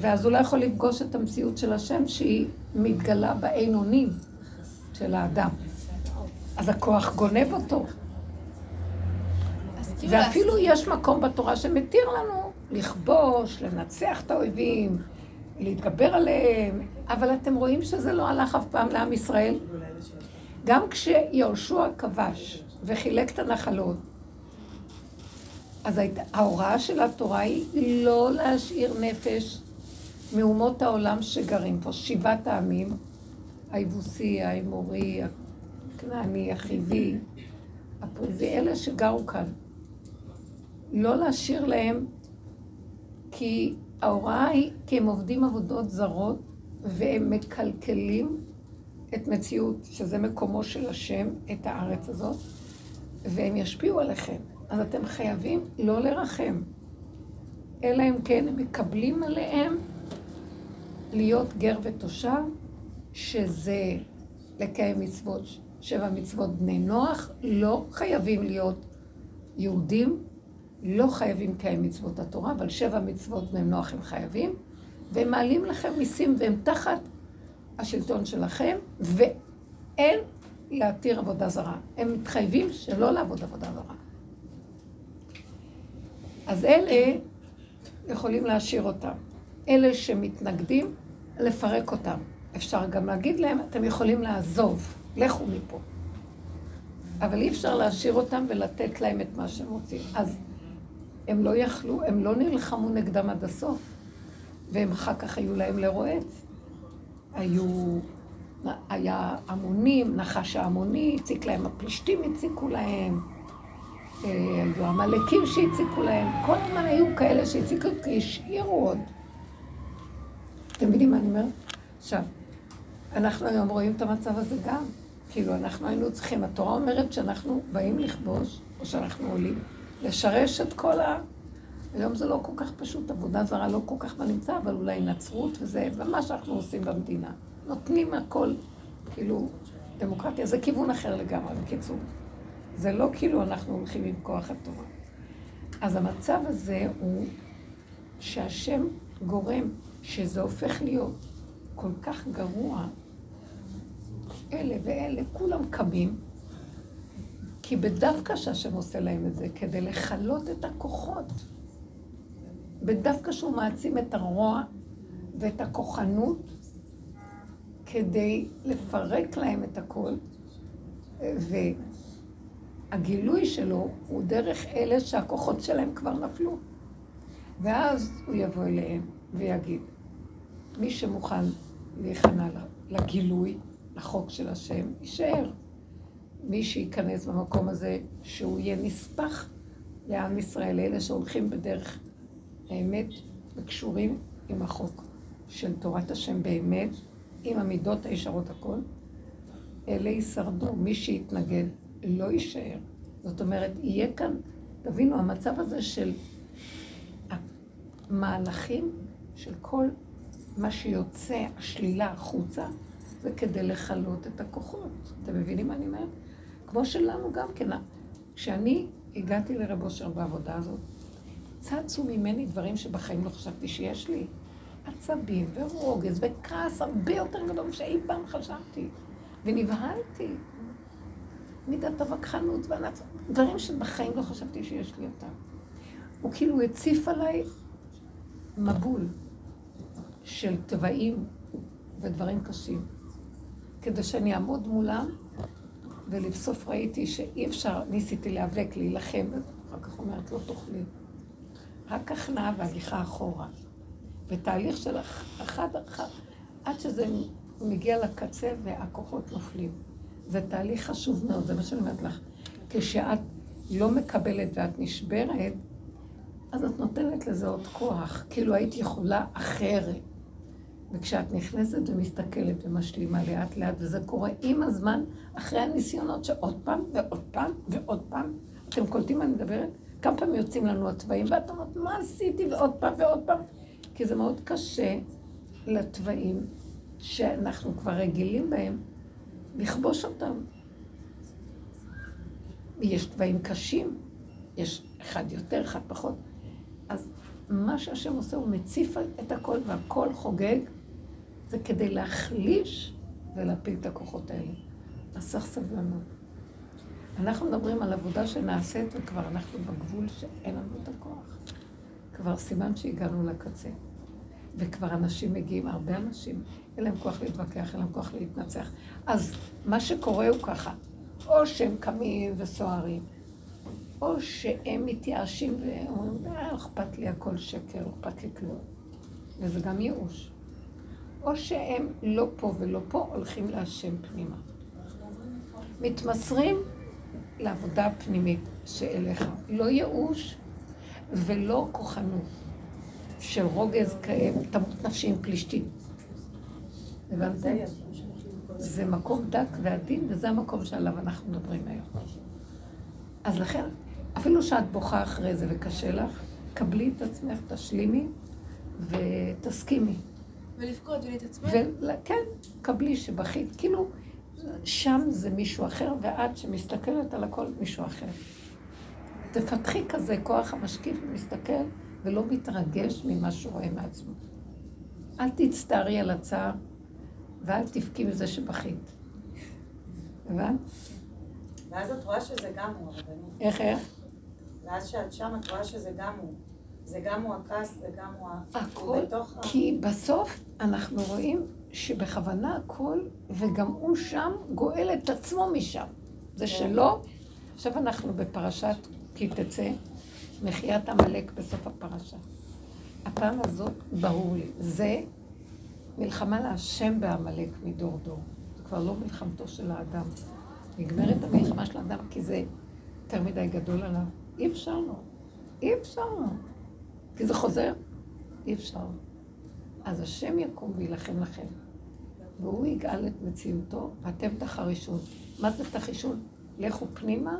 ואז הוא לא יכול לפגוש את המציאות של השם שהיא מתגלה באין אונים של האדם. אז הכוח גונב אותו. כאילו, ואפילו יש מקום בתורה שמתיר לנו לכבוש, לנצח את האויבים, להתגבר עליהם, אבל אתם רואים שזה לא הלך אף פעם לעם ישראל. גם כשיהושע כבש וחילק את הנחלות, אז ההוראה של התורה היא לא להשאיר נפש מאומות העולם שגרים פה, שבעת העמים, היבוסי, האמורי, הכנעני, החיבי, הפריזי, אלה שגרו כאן. לא להשאיר להם, כי ההוראה היא, כי הם עובדים עבודות זרות והם מקלקלים את מציאות, שזה מקומו של השם, את הארץ הזאת, והם ישפיעו עליכם. אז אתם חייבים לא לרחם, אלא אם כן הם מקבלים עליהם להיות גר ותושב, שזה לקיים מצוות, שבע מצוות בני נוח, לא חייבים להיות יהודים, לא חייבים לקיים מצוות התורה, אבל שבע מצוות בני נוח הם חייבים, והם מעלים לכם מיסים והם תחת השלטון שלכם, ואין להתיר עבודה זרה. הם מתחייבים שלא לעבוד עבודה זרה. אז אלה יכולים להשאיר אותם. אלה שמתנגדים, לפרק אותם. אפשר גם להגיד להם, אתם יכולים לעזוב, לכו מפה. אבל אי אפשר להשאיר אותם ולתת להם את מה שהם רוצים. אז הם לא יכלו, הם לא נלחמו נגדם עד הסוף, והם אחר כך היו להם לרועץ. היו, היה המונים, נחש ההמוני, הציק להם, הפלישתים הציקו להם, אה, היו עמלקים שהציקו להם, כל הזמן היו כאלה שהציקו, כי השאירו עוד. אתם מבינים מה אני אומרת? עכשיו, אנחנו היום רואים את המצב הזה גם. כאילו, אנחנו היינו צריכים, התורה אומרת שאנחנו באים לכבוש, או שאנחנו עולים, לשרש את כל ה... היום זה לא כל כך פשוט, עבודה זרה לא כל כך בנמצא, אבל אולי נצרות וזה, ומה שאנחנו עושים במדינה. נותנים הכל, כאילו, דמוקרטיה זה כיוון אחר לגמרי, בקיצור. זה לא כאילו אנחנו הולכים עם כוח התורה. אז המצב הזה הוא שהשם גורם שזה הופך להיות כל כך גרוע, אלה ואלה, כולם קמים, כי בדווקא שהשם עושה להם את זה, כדי לכלות את הכוחות, בדווקא שהוא מעצים את הרוע ואת הכוחנות, כדי לפרק להם את הכל, והגילוי שלו הוא דרך אלה שהכוחות שלהם כבר נפלו. ואז הוא יבוא אליהם ויגיד, מי שמוכן להיכנע לגילוי, לחוק של השם, יישאר. מי שייכנס במקום הזה, שהוא יהיה נספח לעם ישראל, אלה שהולכים בדרך האמת וקשורים עם החוק של תורת השם באמת, עם המידות הישרות הכל, אלה יישרדו. מי שיתנגד לא יישאר. זאת אומרת, יהיה כאן, תבינו, המצב הזה של המהלכים של כל מה שיוצא, השלילה החוצה, זה כדי לכלות את הכוחות. אתם מבינים מה אני אומרת? כמו שלנו גם כן. כשאני הגעתי לרב אושר בעבודה הזאת, צצו ממני דברים שבחיים לא חשבתי שיש לי. עצבים ורוגז וכעס הרבה יותר גדול משאי פעם חשבתי. ונבהלתי. מידת הווכחנות והנצ... דברים שבחיים לא חשבתי שיש לי אותם. הוא כאילו הציף עליי מבול של טבעים ודברים קשים, כדי שאני אעמוד מולם, ולבסוף ראיתי שאי אפשר, ניסיתי להיאבק, להילחם, אחר כך אומרת, לא תוכלי. רק הכנעה והליכה אחורה. ותהליך של אחד אחת, עד שזה מגיע לקצה והכוחות נופלים. זה תהליך חשוב מאוד, זה מה שאני אומרת לך. כשאת לא מקבלת ואת נשברת, אז את נותנת לזה עוד כוח, כאילו היית יכולה אחרת. וכשאת נכנסת ומסתכלת ומשלימה לאט לאט, וזה קורה עם הזמן, אחרי הניסיונות שעוד פעם ועוד פעם ועוד פעם, אתם קולטים מה אני מדברת? כמה פעמים יוצאים לנו התוואים, ואת אומרת, מה עשיתי? ועוד פעם ועוד פעם. כי זה מאוד קשה לתוואים שאנחנו כבר רגילים בהם, לכבוש אותם. יש תוואים קשים, יש אחד יותר, אחד פחות. אז מה שהשם עושה, הוא מציף את הכל, והכל חוגג, זה כדי להחליש ולהפיל את הכוחות האלה. אז צריך סבלנות. אנחנו מדברים על עבודה שנעשית, וכבר אנחנו בגבול שאין לנו את הכוח. כבר סימן שהגענו לקצה. וכבר אנשים מגיעים, הרבה אנשים, אין להם כוח להתווכח, אין להם כוח להתנצח. אז מה שקורה הוא ככה, או שהם קמים וסוערים, או שהם מתייאשים ואומרים, אה, אכפת לי הכל שקר, אכפת לי כלום. וזה גם ייאוש. או שהם לא פה ולא פה, הולכים להשם פנימה. מתמסרים לעבודה הפנימית שאליך. לא ייאוש ולא כוחנות. של רוגז כאב, תמות נפשי עם פלישתים. הבנתם? זה מקום דק ועדין, וזה המקום שעליו אנחנו מדברים היום. אז לכן, אפילו שאת בוכה אחרי זה וקשה לך, קבלי את עצמך, תשלימי ותסכימי. ולבכות ולהתעצבן. כן, קבלי שבכית. כאילו, שם זה מישהו אחר, ואת שמסתכלת על הכל מישהו אחר. תפתחי כזה כוח המשקיף ומסתכל. ולא מתרגש ממה שהוא רואה מעצמו. אל תצטערי על הצער, ואל תבכי מזה שבכית. הבנת? ואז את רואה שזה גם הוא, הרבנית. איך, איך? ואז שאת שם את רואה שזה גם הוא. זה גם הוא הכעס וגם הוא ה... הכל. כי בסוף אנחנו רואים שבכוונה הכל, וגם הוא שם גואל את עצמו משם. זה שלא. עכשיו אנחנו בפרשת כי תצא, מחיית עמלק בסוף הפרשה. הפעם הזאת, ברור לי, זה מלחמה להשם בעמלק מדור דור. זה כבר לא מלחמתו של האדם. נגמרת המלחמה של האדם כי זה יותר מדי גדול עליו. אי אפשר לו. אי אפשר לו. כי זה חוזר. אי אפשר. אז השם יקום וילחם לכם. והוא יגאל את מציאותו, ואתם תחרישון. מה זה תחישון? לכו פנימה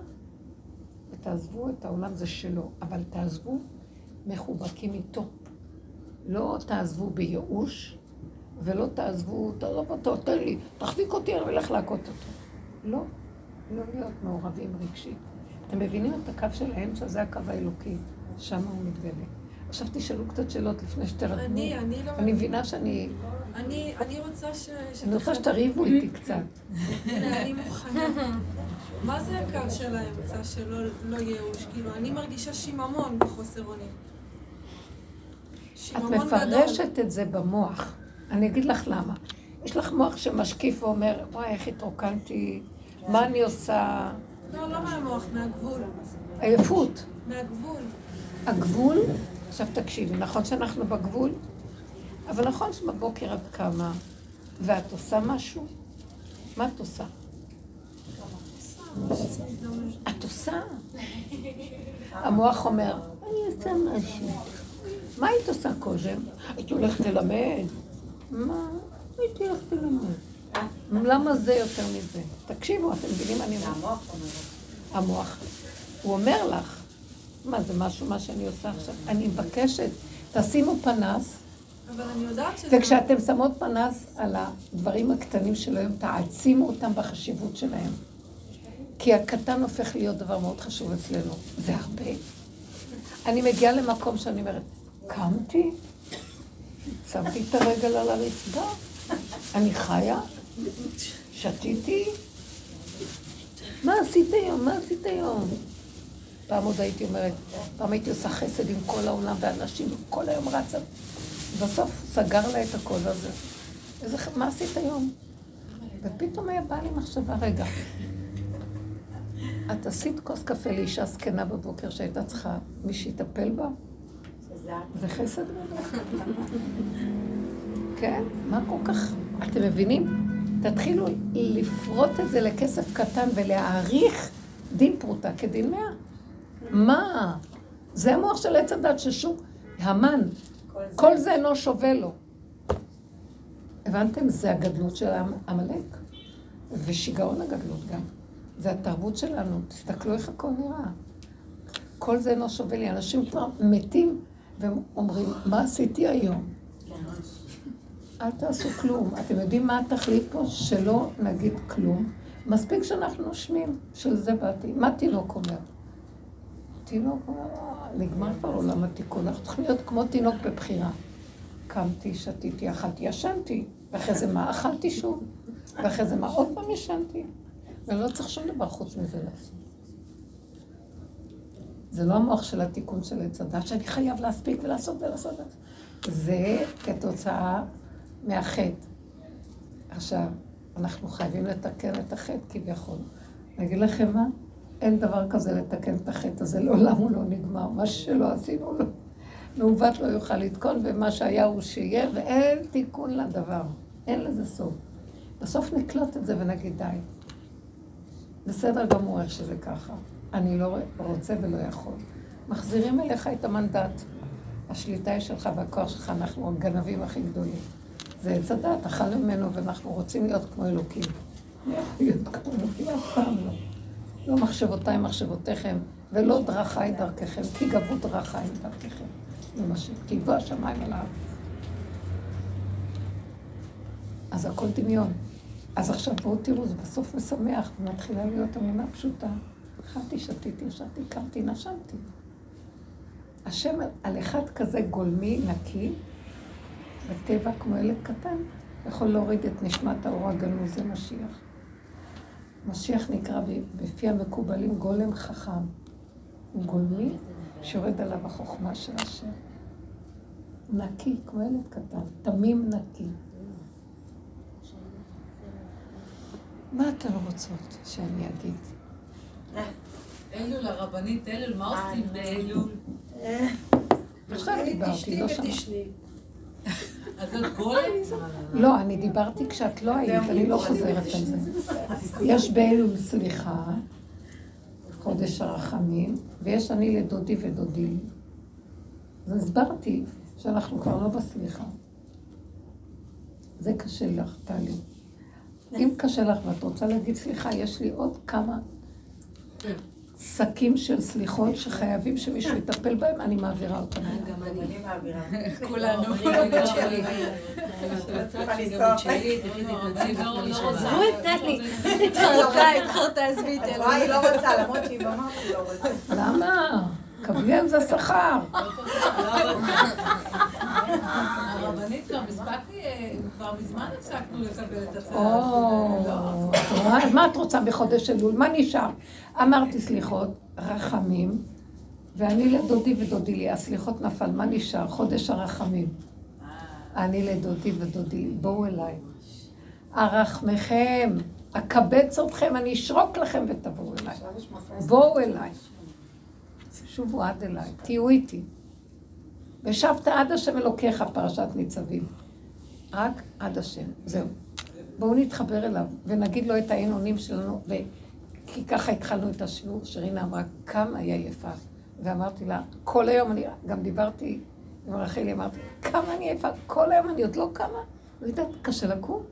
ותעזבו את העולם, זה שלו, אבל תעזבו מחובקים איתו. לא תעזבו בייאוש, ולא תעזבו, תעזוב אותו, תן לי, תחזיק אותי, אני אלך להכות אותו. לא, לא להיות מעורבים רגשית. אתם מבינים את הקו של האמצע? זה הקו האלוקי, שם הוא מתגלה. עכשיו תשאלו קצת שאלות לפני שתרדמו. אני, אני לא... אני מבינה שאני... אני, אני רוצה ש... אני רוצה שתריבו איתי קצת. אני מוכנה. מה זה הקו של האמצע שלא לא ייאוש? כאילו, אני מרגישה שיממון בחוסר אונים. את. מפרשת את זה במוח. אני אגיד לך למה. יש לך מוח שמשקיף ואומר, וואי, איך התרוקנתי, מה אני עושה? לא, לא מהמוח, מהגבול. עייפות. מהגבול. הגבול, עכשיו תקשיבי, נכון שאנחנו בגבול? אבל נכון שבבוקר את קמה ואת עושה משהו, מה את עושה? את עושה? המוח אומר, אני עושה משהו. מה היית עושה קודם? הייתי הולכת ללמד. מה? הייתי הולכת ללמד. למה זה יותר מזה? תקשיבו, אתם מבינים מה אני אומרת? המוח אומר. המוח. הוא אומר לך, מה זה משהו, מה שאני עושה עכשיו? אני מבקשת, תשימו פנס, וכשאתם שמות פנס על הדברים הקטנים של היום, תעצימו אותם בחשיבות שלהם. כי הקטן הופך להיות דבר מאוד חשוב אצלנו. זה הרבה. אני מגיעה למקום שאני אומרת, קמתי, שמתי את הרגל על הרצפה, אני חיה, שתיתי, מה עשית היום? מה עשית היום? פעם עוד הייתי אומרת, פעם הייתי עושה חסד עם כל העולם ואנשים, כל היום רצה. בסוף סגר לה את הכל הזה. איזה, מה עשית היום? ופתאום היה בא לי מחשבה, רגע, את עשית כוס קפה לאישה זקנה בבוקר שהייתה צריכה מי שיטפל בה? זה חסד גדול. כן, מה כל כך... אתם מבינים? תתחילו לפרוט את זה לכסף קטן ולהעריך דין פרוטה כדין מאה. מה? זה המוח של עץ הדת ששום... המן, כל זה אינו שווה לו. הבנתם? זה הגדלות של עמלק. ושיגעון הגדלות גם. זה התרבות שלנו. תסתכלו איך הכל נראה. כל זה אינו שווה לי. אנשים כבר מתים והם אומרים, מה עשיתי היום? אל תעשו כלום. אתם יודעים מה התכלית פה? שלא נגיד כלום. מספיק שאנחנו נושמים, של זה באתי. מה תינוק אומר? תינוק "אה, נגמר כבר עולם התיקון, אנחנו צריכים להיות כמו תינוק בבחירה. קמתי, שתיתי, אכלתי, ישנתי, ואחרי זה מה? אכלתי שוב, ואחרי זה מה? עוד פעם ישנתי. ולא צריך שום דבר חוץ מזה לעשות. זה לא המוח של התיקון של עץ הדת, שאני חייב להספיק ולעשות ולעשות. זה כתוצאה מהחטא. עכשיו, אנחנו חייבים לתקן את החטא כביכול. אני אגיד לכם מה? אין דבר כזה לתקן את החטא הזה, לעולם הוא לא נגמר. מה שלא עשינו, לא. מעוות לא יוכל לתקון, ומה שהיה הוא שיהיה, ואין תיקון לדבר. אין לזה סוף. בסוף נקלוט את זה ונגיד די. בסדר גמור איך שזה ככה. אני לא רוצה ולא יכול. מחזירים אליך את המנדט. השליטה היא שלך והכוח שלך, אנחנו הגנבים הכי גדולים. זה עץ הדת, אכלנו ממנו ואנחנו רוצים להיות כמו אלוקים. להיות כמו אלוקים, אף פעם לא. לא מחשבותיי מחשבותיכם, ולא דרכיי דרככם, כי גבו דרכיי דרככם. זה מה ש... כי גבו השמיים על. אז הכל דמיון. אז עכשיו בואו תראו, זה בסוף משמח, ומתחילה להיות אמונה פשוטה. אכלתי, שתיתי, ישבתי, קמתי, נשמתי. השם על אחד כזה גולמי, נקי, בטבע כמו ילד קטן, יכול להוריד את נשמת האור הגנוז, זה משיח. נקרא בפי המקובלים גולם חכם. הוא גולמי שיורד עליו החוכמה של השם. נקי, כמו ילד קטן, תמים נקי. מה אתן רוצות שאני אגיד? אלול, הרבנית אלול, מה עושים באלול? עכשיו דיברתי, תשתי לא שמעתי. ותשני. אז את גולם? לא, אני דיברתי כשאת לא היית, אני לא חוזרת על זה. יש באלול סליחה, חודש הרחמים, ויש אני לדודי ודודי. אז הסברתי שאנחנו כבר לא בסליחה. זה קשה לך, טלי. אם קשה לך ואת רוצה להגיד סליחה, יש לי עוד כמה שקים של סליחות שחייבים שמישהו יטפל בהם, אני מעבירה אותם. גם אני מעבירה. כולנו. עזבו את טלי. התחרתה, התחרתה, עזבי את טלי. וואי, לא רוצה, למרות שהיא במוח היא לא רוצה. למה? קבלי על זה שכר. הרבנית גם הספקתי, אה, כבר מזמן הפסקנו לקבל את הצעה. אז מה את רוצה בחודש אלול? מה נשאר? אמרתי סליחות, רחמים, ואני לדודי ודודי לי. הסליחות נפל, מה נשאר? חודש הרחמים. אני לדודי ודודי לי. בואו אליי. ארחמכם, אקבץ אתכם, אני אשרוק לכם ותבואו אליי. בואו אליי. שובו עד אליי, תהיו איתי. ושבת עד השם אלוקיך, פרשת ניצבים. רק עד השם, זהו. בואו נתחבר אליו ונגיד לו את האין אונים שלנו, ו... כי ככה התחלנו את השיעור, שרינה אמרה כמה היא עייפה. ואמרתי לה, כל היום אני, גם דיברתי עם רחלי, אמרתי, כמה אני עייפה, כל היום אני עוד לא קמה. לא יודעת, קשה לקום.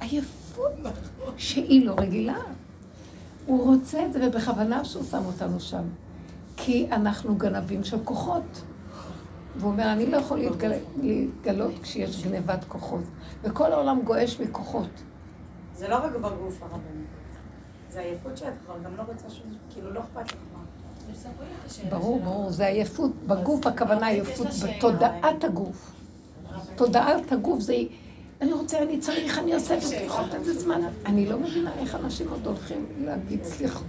עייפות שהיא לא רגילה. הוא רוצה את זה, ובכוונה שהוא שם אותנו שם. כי אנחנו גנבים של כוחות. והוא אומר, אני לא יכול להתגל... להתגלות כשיש גנבת כוחות. וכל העולם גועש מכוחות. זה לא רק בגוף הרבנית. זה עייפות שאת כבר גם לא רוצה שום, כאילו לא אכפת לך. ברור, ברור, זה עייפות בגוף, הכוונה עייפות בתודעת הגוף. תודעת הגוף זה, אני רוצה, אני צריך, אני עושה איזה זמן. אני לא מבינה איך אנשים עוד הולכים להגיד סליחות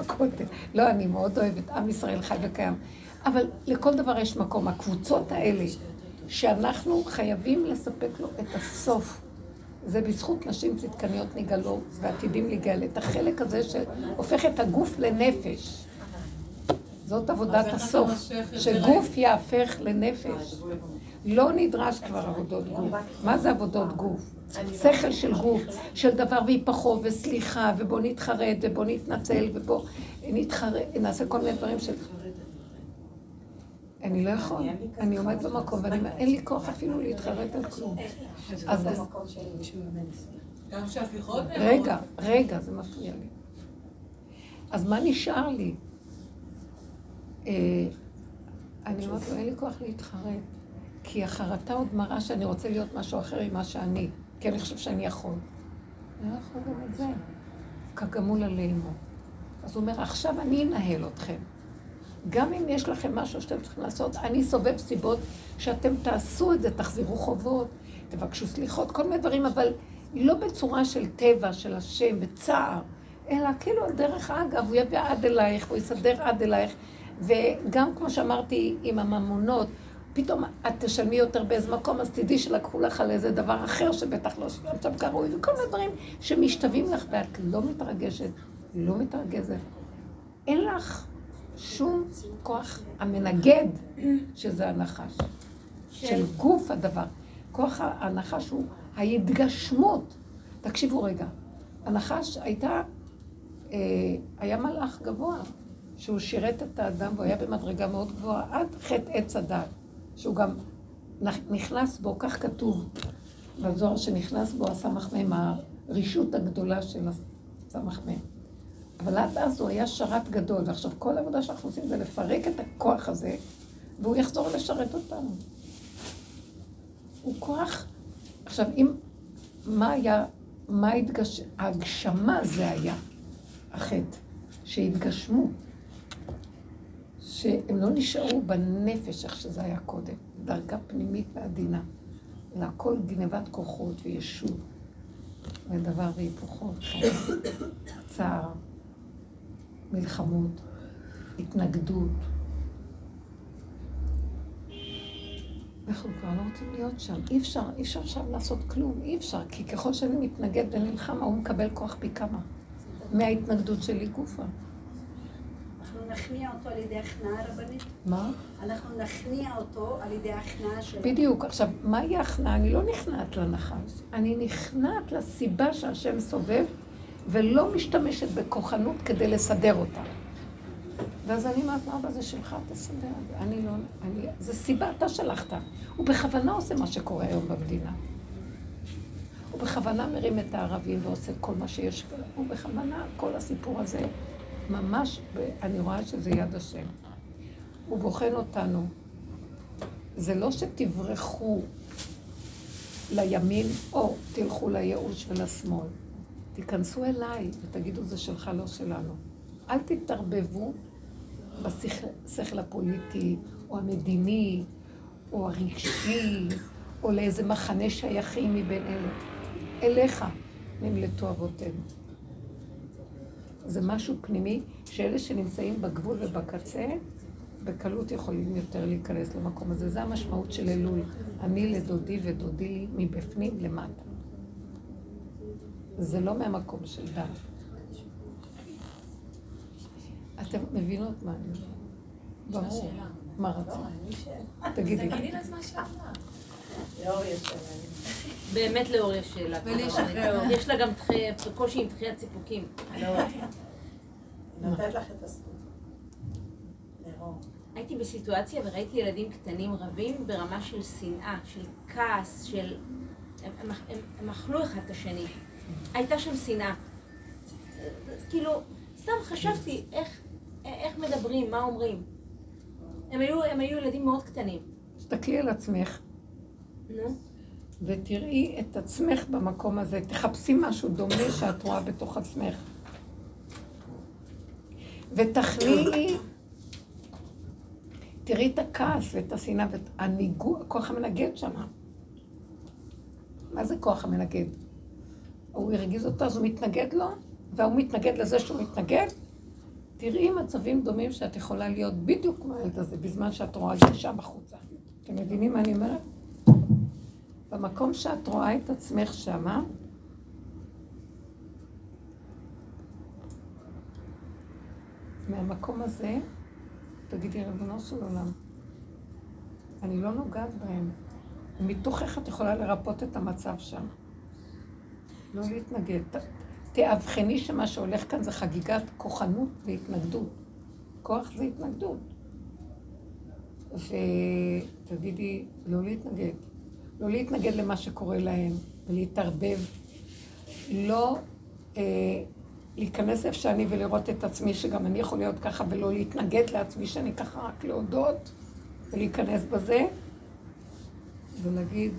בכותל. לא, אני מאוד אוהבת, עם ישראל חי וקיים. אבל לכל דבר יש מקום. הקבוצות האלה, שאנחנו חייבים לספק לו את הסוף. זה בזכות נשים צדקניות נגאלו ועתידים לגאל את החלק הזה שהופך את הגוף לנפש. זאת עבודת הסוף, שגוף יהפך לנפש. לא נדרש כבר עבודות גוף. מה זה עבודות גוף? שכל של גוף, של דבר והיפכו וסליחה, ובוא נתחרט, ובוא נתנצל, ובוא נתחרט, נעשה כל מיני דברים של... אני לא יכול, אני עומד במקום ואני אומר, אין לי כוח אפילו להתחרט על כלום. אז גם שהפיכות... רגע, רגע, זה מפריע לי. אז מה נשאר לי? אה, אני אומרת לו, אין לי כוח להתחרט, כי החרטה עוד מראה שאני רוצה להיות משהו אחר ממה שאני, כי אני חושב שאני יכול. אני לא יכול גם את זה. כגמול עלינו. אז הוא אומר, עכשיו אני אנהל אתכם. גם אם יש לכם משהו שאתם צריכים לעשות, אני סובב סיבות שאתם תעשו את זה, תחזירו חובות, תבקשו סליחות, כל מיני דברים, אבל לא בצורה של טבע, של השם, בצער, אלא כאילו על דרך אגב, הוא יביא עד אלייך, הוא יסדר עד אלייך, וגם כמו שאמרתי עם הממונות, פתאום את תשלמי יותר באיזה מקום, אז תדעי שלקחו לך על איזה דבר אחר שבטח לא שילמת שם כראוי, וכל מיני דברים שמשתווים לך, ואת לא מתרגשת, לא מתרגזת. אין לך שום כוח המנגד, שזה הנחש. של גוף הדבר. כוח הנחש הוא ההתגשמות. תקשיבו רגע, הנחש הייתה, אה, היה מלאך גבוה, שהוא שירת את האדם והוא היה במדרגה מאוד גבוהה עד חטא עץ הדת, שהוא גם נכנס בו, כך כתוב בזוהר שנכנס בו הסמ"ך מ', הרשות הגדולה של הסמ"ך מ'. אבל עד אז הוא היה שרת גדול, ועכשיו כל העבודה שאנחנו עושים זה לפרק את הכוח הזה, והוא יחזור לשרת אותנו. הוא כוח... עכשיו, אם... מה היה... מה התגש... ההגשמה זה היה החטא, שהתגשמו. שהם לא נשארו בנפש איך שזה היה קודם, דרגה פנימית ועדינה, אלא הכל גנבת כוחות וישות, ודבר והיפוכו, צער. מלחמות, התנגדות. אנחנו כבר לא רוצים להיות שם. אי אפשר, אי אפשר עכשיו לעשות כלום, אי אפשר, כי ככל שאני מתנגד ונלחם, הוא מקבל כוח פי כמה. מההתנגדות שלי גופה. נכניע אותו על ידי הכנעה רבנית. מה? אנחנו נכניע אותו על ידי הכנעה שלנו. בדיוק. עכשיו, מהי ההכנעה? אני לא נכנעת לנחש. אני נכנעת לסיבה שהשם סובב, ולא משתמשת בכוחנות כדי לסדר אותה. ואז אני אומרת, אבא זה שלך, תסדר. אני לא, אני, זה סיבה, אתה שלחת. הוא בכוונה עושה מה שקורה היום במדינה. הוא בכוונה מרים את הערבים ועושה כל מה שיש. הוא בכוונה, כל הסיפור הזה, ממש, אני רואה שזה יד השם. הוא בוחן אותנו. זה לא שתברחו לימין או תלכו לייאוש ולשמאל. תיכנסו אליי ותגידו, זה שלך, לא שלנו. אל תתערבבו בשכל הפוליטי, או המדיני, או הרגשי, או לאיזה מחנה שייכים מבין אלה. אליך נמלטו אבותינו. זה משהו פנימי שאלה שנמצאים בגבול ובקצה, בקלות יכולים יותר להיכנס למקום הזה. זה המשמעות של אלול. אני לדודי ודודי לי מבפנים למטה. זה לא מהמקום של דת. אתם מבינות מה אני אומרת? ברור. מה רצית? תגידי. תגידי לעצמה שאלה. לאור יש שאלה. באמת לאור יש שאלה. יש לה גם קושי עם דחיית סיפוקים. לאור. נתת לך את הזכות. הייתי בסיטואציה וראיתי ילדים קטנים רבים ברמה של שנאה, של כעס, של... הם, הם, הם, הם אכלו אחד את השני. הייתה שם שנאה. כאילו, סתם חשבתי איך, איך מדברים, מה אומרים. הם היו, הם היו ילדים מאוד קטנים. תסתכלי על עצמך נו. ותראי את עצמך במקום הזה. תחפשי משהו דומה שאת רואה בתוך עצמך. ותכניעי, תראי את הכעס ואת השנאה ואת הניגוע, הכוח המנגד שם. מה זה כוח המנגד? הוא הרגיז אותו, אז הוא מתנגד לו, והוא מתנגד לזה שהוא מתנגד. תראי מצבים דומים שאת יכולה להיות בדיוק כמו הילד הזה, בזמן שאת רואה גישה בחוצה. אתם מבינים מה אני אומרת? במקום שאת רואה את עצמך שמה, מהמקום הזה, תגידי, ריבונו של עולם, אני לא נוגעת בהם. מתוכך את יכולה לרפות את המצב שם. לא להתנגד. תאבחני שמה שהולך כאן זה חגיגת כוחנות והתנגדות. כוח זה התנגדות. ותגידי, לא להתנגד. לא להתנגד למה שקורה להם, ולהתערבב. לא אה, להיכנס איפה שאני ולראות את עצמי, שגם אני יכול להיות ככה, ולא להתנגד לעצמי שאני ככה, רק להודות ולהיכנס בזה, ולהגיד,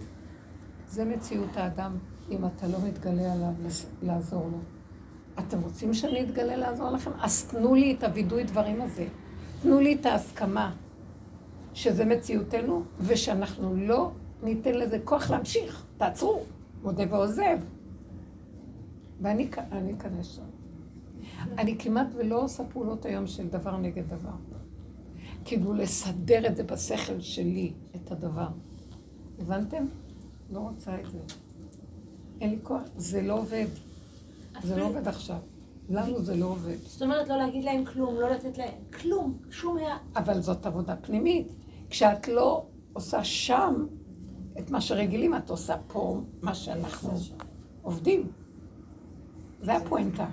זה מציאות האדם, אם אתה לא מתגלה עליו, לעזור לו. אתם רוצים שאני אתגלה לעזור לכם? אז תנו לי את הווידוי דברים הזה. תנו לי את ההסכמה שזה מציאותנו, ושאנחנו לא ניתן לזה כוח להמשיך. תעצרו, מודה ועוזב. ואני אכנס שם. אני כמעט ולא עושה פעולות היום של דבר נגד דבר. כאילו לסדר את זה בשכל שלי, את הדבר. הבנתם? לא רוצה את זה. אין לי כוח, זה לא עובד. זה לא עובד עכשיו. לנו זה לא עובד. זאת אומרת, לא להגיד להם כלום, לא לתת להם כלום, שום היה... אבל זאת עבודה פנימית. כשאת לא עושה שם את מה שרגילים, את עושה פה מה שאנחנו עובדים. זה הפואנטה.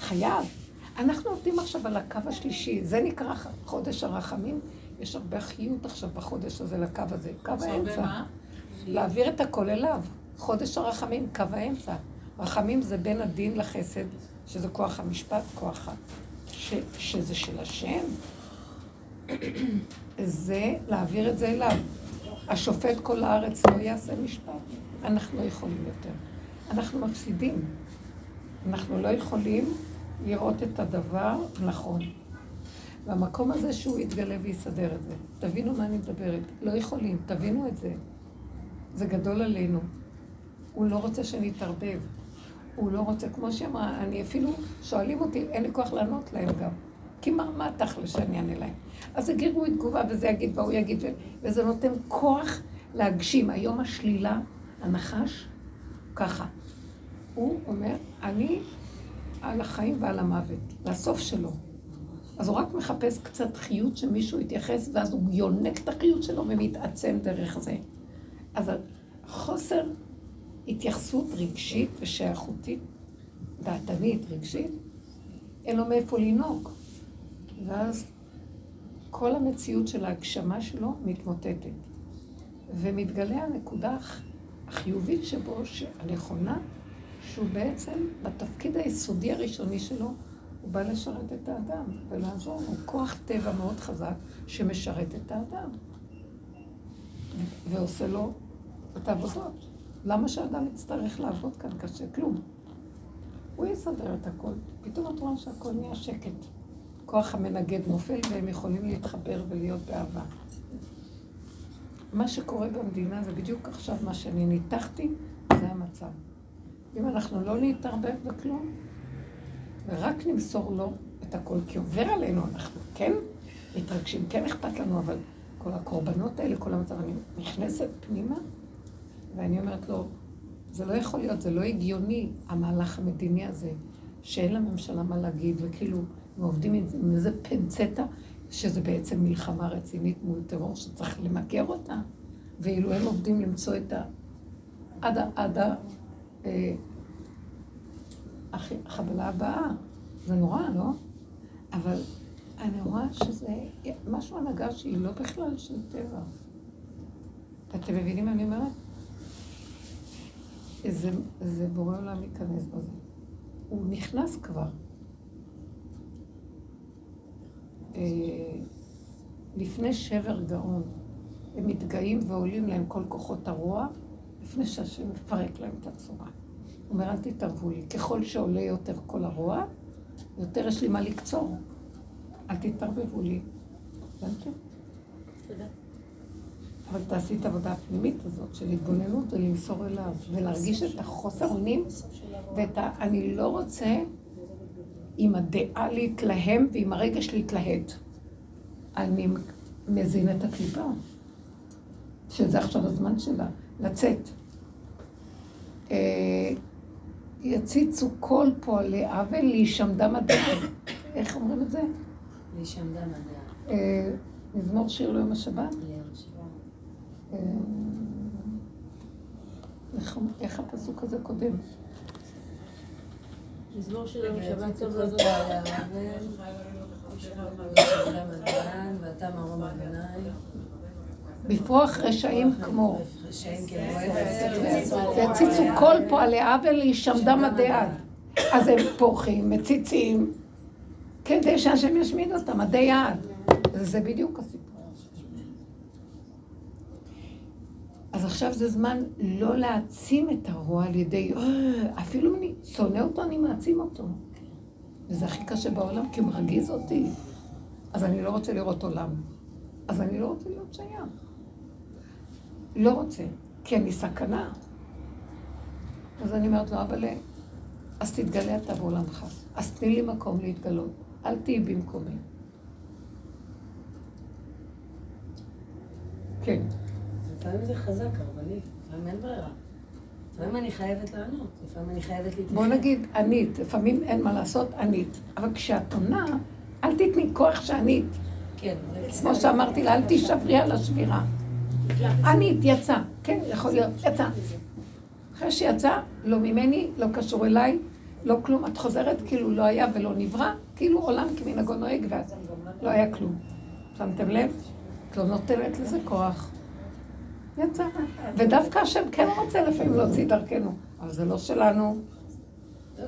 חייב. אנחנו עובדים עכשיו על הקו השלישי, זה נקרא חודש הרחמים. יש הרבה חיות עכשיו בחודש הזה לקו הזה, קו האמצע. להעביר את הכל אליו. חודש הרחמים, קו האמצע. רחמים זה בין הדין לחסד, שזה כוח המשפט, כוח ה... ש... שזה של השם. זה להעביר את זה אליו. השופט כל הארץ לא יעשה משפט. אנחנו לא יכולים יותר. אנחנו מפסידים. אנחנו לא יכולים לראות את הדבר נכון. והמקום הזה שהוא יתגלה ויסדר את זה. תבינו מה אני מדברת. לא יכולים, תבינו את זה. זה גדול עלינו. הוא לא רוצה שנתערבב. הוא לא רוצה, כמו שאמרה, אני אפילו, שואלים אותי, אין לי כוח לענות להם גם. כי מה, מה התכל'ס שאני אענה להם? אז זה גירוי תגובה, וזה יגיד, והוא יגיד, וזה נותן כוח להגשים. היום השלילה, הנחש, ככה. הוא אומר, אני על החיים ועל המוות, והסוף שלו. אז הוא רק מחפש קצת חיות שמישהו יתייחס, ואז הוא יונק את החיות שלו ומתעצם דרך זה. אז חוסר התייחסות רגשית ושייכותית, דעתנית, רגשית, אין לו מאיפה לנהוג. ואז כל המציאות של ההגשמה שלו מתמוטטת. ומתגלה הנקודה הח- החיובית שבו, הנכונה, שהוא בעצם, בתפקיד היסודי הראשוני שלו, הוא בא לשרת את האדם ולעזור לו. כוח טבע מאוד חזק שמשרת את האדם. ועושה לו את העבודות. למה שאדם יצטרך לעבוד כאן קשה? כלום. הוא יסדר את הכל. פתאום את רואה שהכל נהיה שקט. כוח המנגד נופל והם יכולים להתחבר ולהיות באהבה. מה שקורה במדינה זה בדיוק עכשיו מה שאני ניתחתי, זה המצב. אם אנחנו לא נתערבב בכלום, ורק נמסור לו את הכל, כי עובר עלינו, אנחנו כן מתרגשים, כן אכפת לנו, אבל כל הקורבנות האלה, כל המצב, אני נכנסת פנימה, ואני אומרת לו, זה לא יכול להיות, זה לא הגיוני, המהלך המדיני הזה, שאין לממשלה מה להגיד, וכאילו, הם עובדים עם איזה פנצטה, שזה בעצם מלחמה רצינית מול טרור שצריך למגר אותה, ואילו הם עובדים למצוא את ה... עד ה... עד ה... אה, הח- החבלה הבאה. זה נורא, לא? אבל אני רואה שזה משהו הנהגה שהיא לא בכלל של טבע. אתם מבינים מה אני אומרת? איזה, איזה בורא עולם ייכנס בזה. הוא נכנס כבר. אה, לפני שבר גאון, הם מתגאים ועולים להם כל כוחות הרוע, לפני שהשם מפרק להם את הצורה. הוא אומר, אל תתערבו לי. ככל שעולה יותר כל הרוע, יותר יש לי מה לקצור. אל תתערבבו לי. הבנתם? תודה. אבל תעשי את העבודה הפנימית הזאת של התבוננות ולמסור אליו, ולהרגיש את החוסר אונים ואת ה... אני לא רוצה עם הדעה להתלהם ועם הרגש להתלהט. אני מזין את הקליפה, שזה עכשיו הזמן שלה, לצאת. אה, יציצו כל פועלי עוול להישם דם הדעת. איך אומרים את זה? להישם דם הדעת. אה, שיר ליום השבת? ליום השבת. אה, איך הפסוק הזה קודם? מזמור של יום שבת טוב כל לזאת. פועלי העוול, להישם דם הדעת, ואתה מרום אדוני. בפרוח רשעים כמו. יציצו כל פועלי עוול להישם דם הדעת. אז הם פורחים, מציצים, כדי שהשם ישמיד אותם, עדי יעד. זה בדיוק הסיפור. אז עכשיו זה זמן לא להעצים את הרוע על ידי, "אה, אפילו אני שונא אותו, אני מעצים אותו. וזה הכי קשה בעולם, כי הוא מרגיז אותי. אז אני לא רוצה לראות עולם. אז אני לא רוצה להיות שייך. לא רוצה, כי אני סכנה. אז אני אומרת לו, אבל אז תתגלה אתה בעולמך. אז תני לי מקום להתגלות. אל תהיי במקומי. כן. לפעמים זה חזק, הרבנית. לפעמים אין ברירה. לפעמים אני חייבת לענות. לפעמים אני חייבת להתייחס. בוא נגיד ענית, לפעמים אין מה לעשות, ענית. אבל כשאת עונה, אל תתני כוח שענית. כן, כמו שאמרתי לה, אל תישברי על השבירה. ענית, יצא. כן, יכול להיות, יצא. אחרי שיצא, לא ממני, לא קשור אליי, לא כלום. את חוזרת כאילו לא היה ולא נברא, כאילו עולם כמנהגו נוהג, ואז לא היה כלום. שמתם לב? את לא נותנת לזה כוח. יצא. ודווקא השם כן רוצה לפעמים להוציא דרכנו, אבל זה לא שלנו.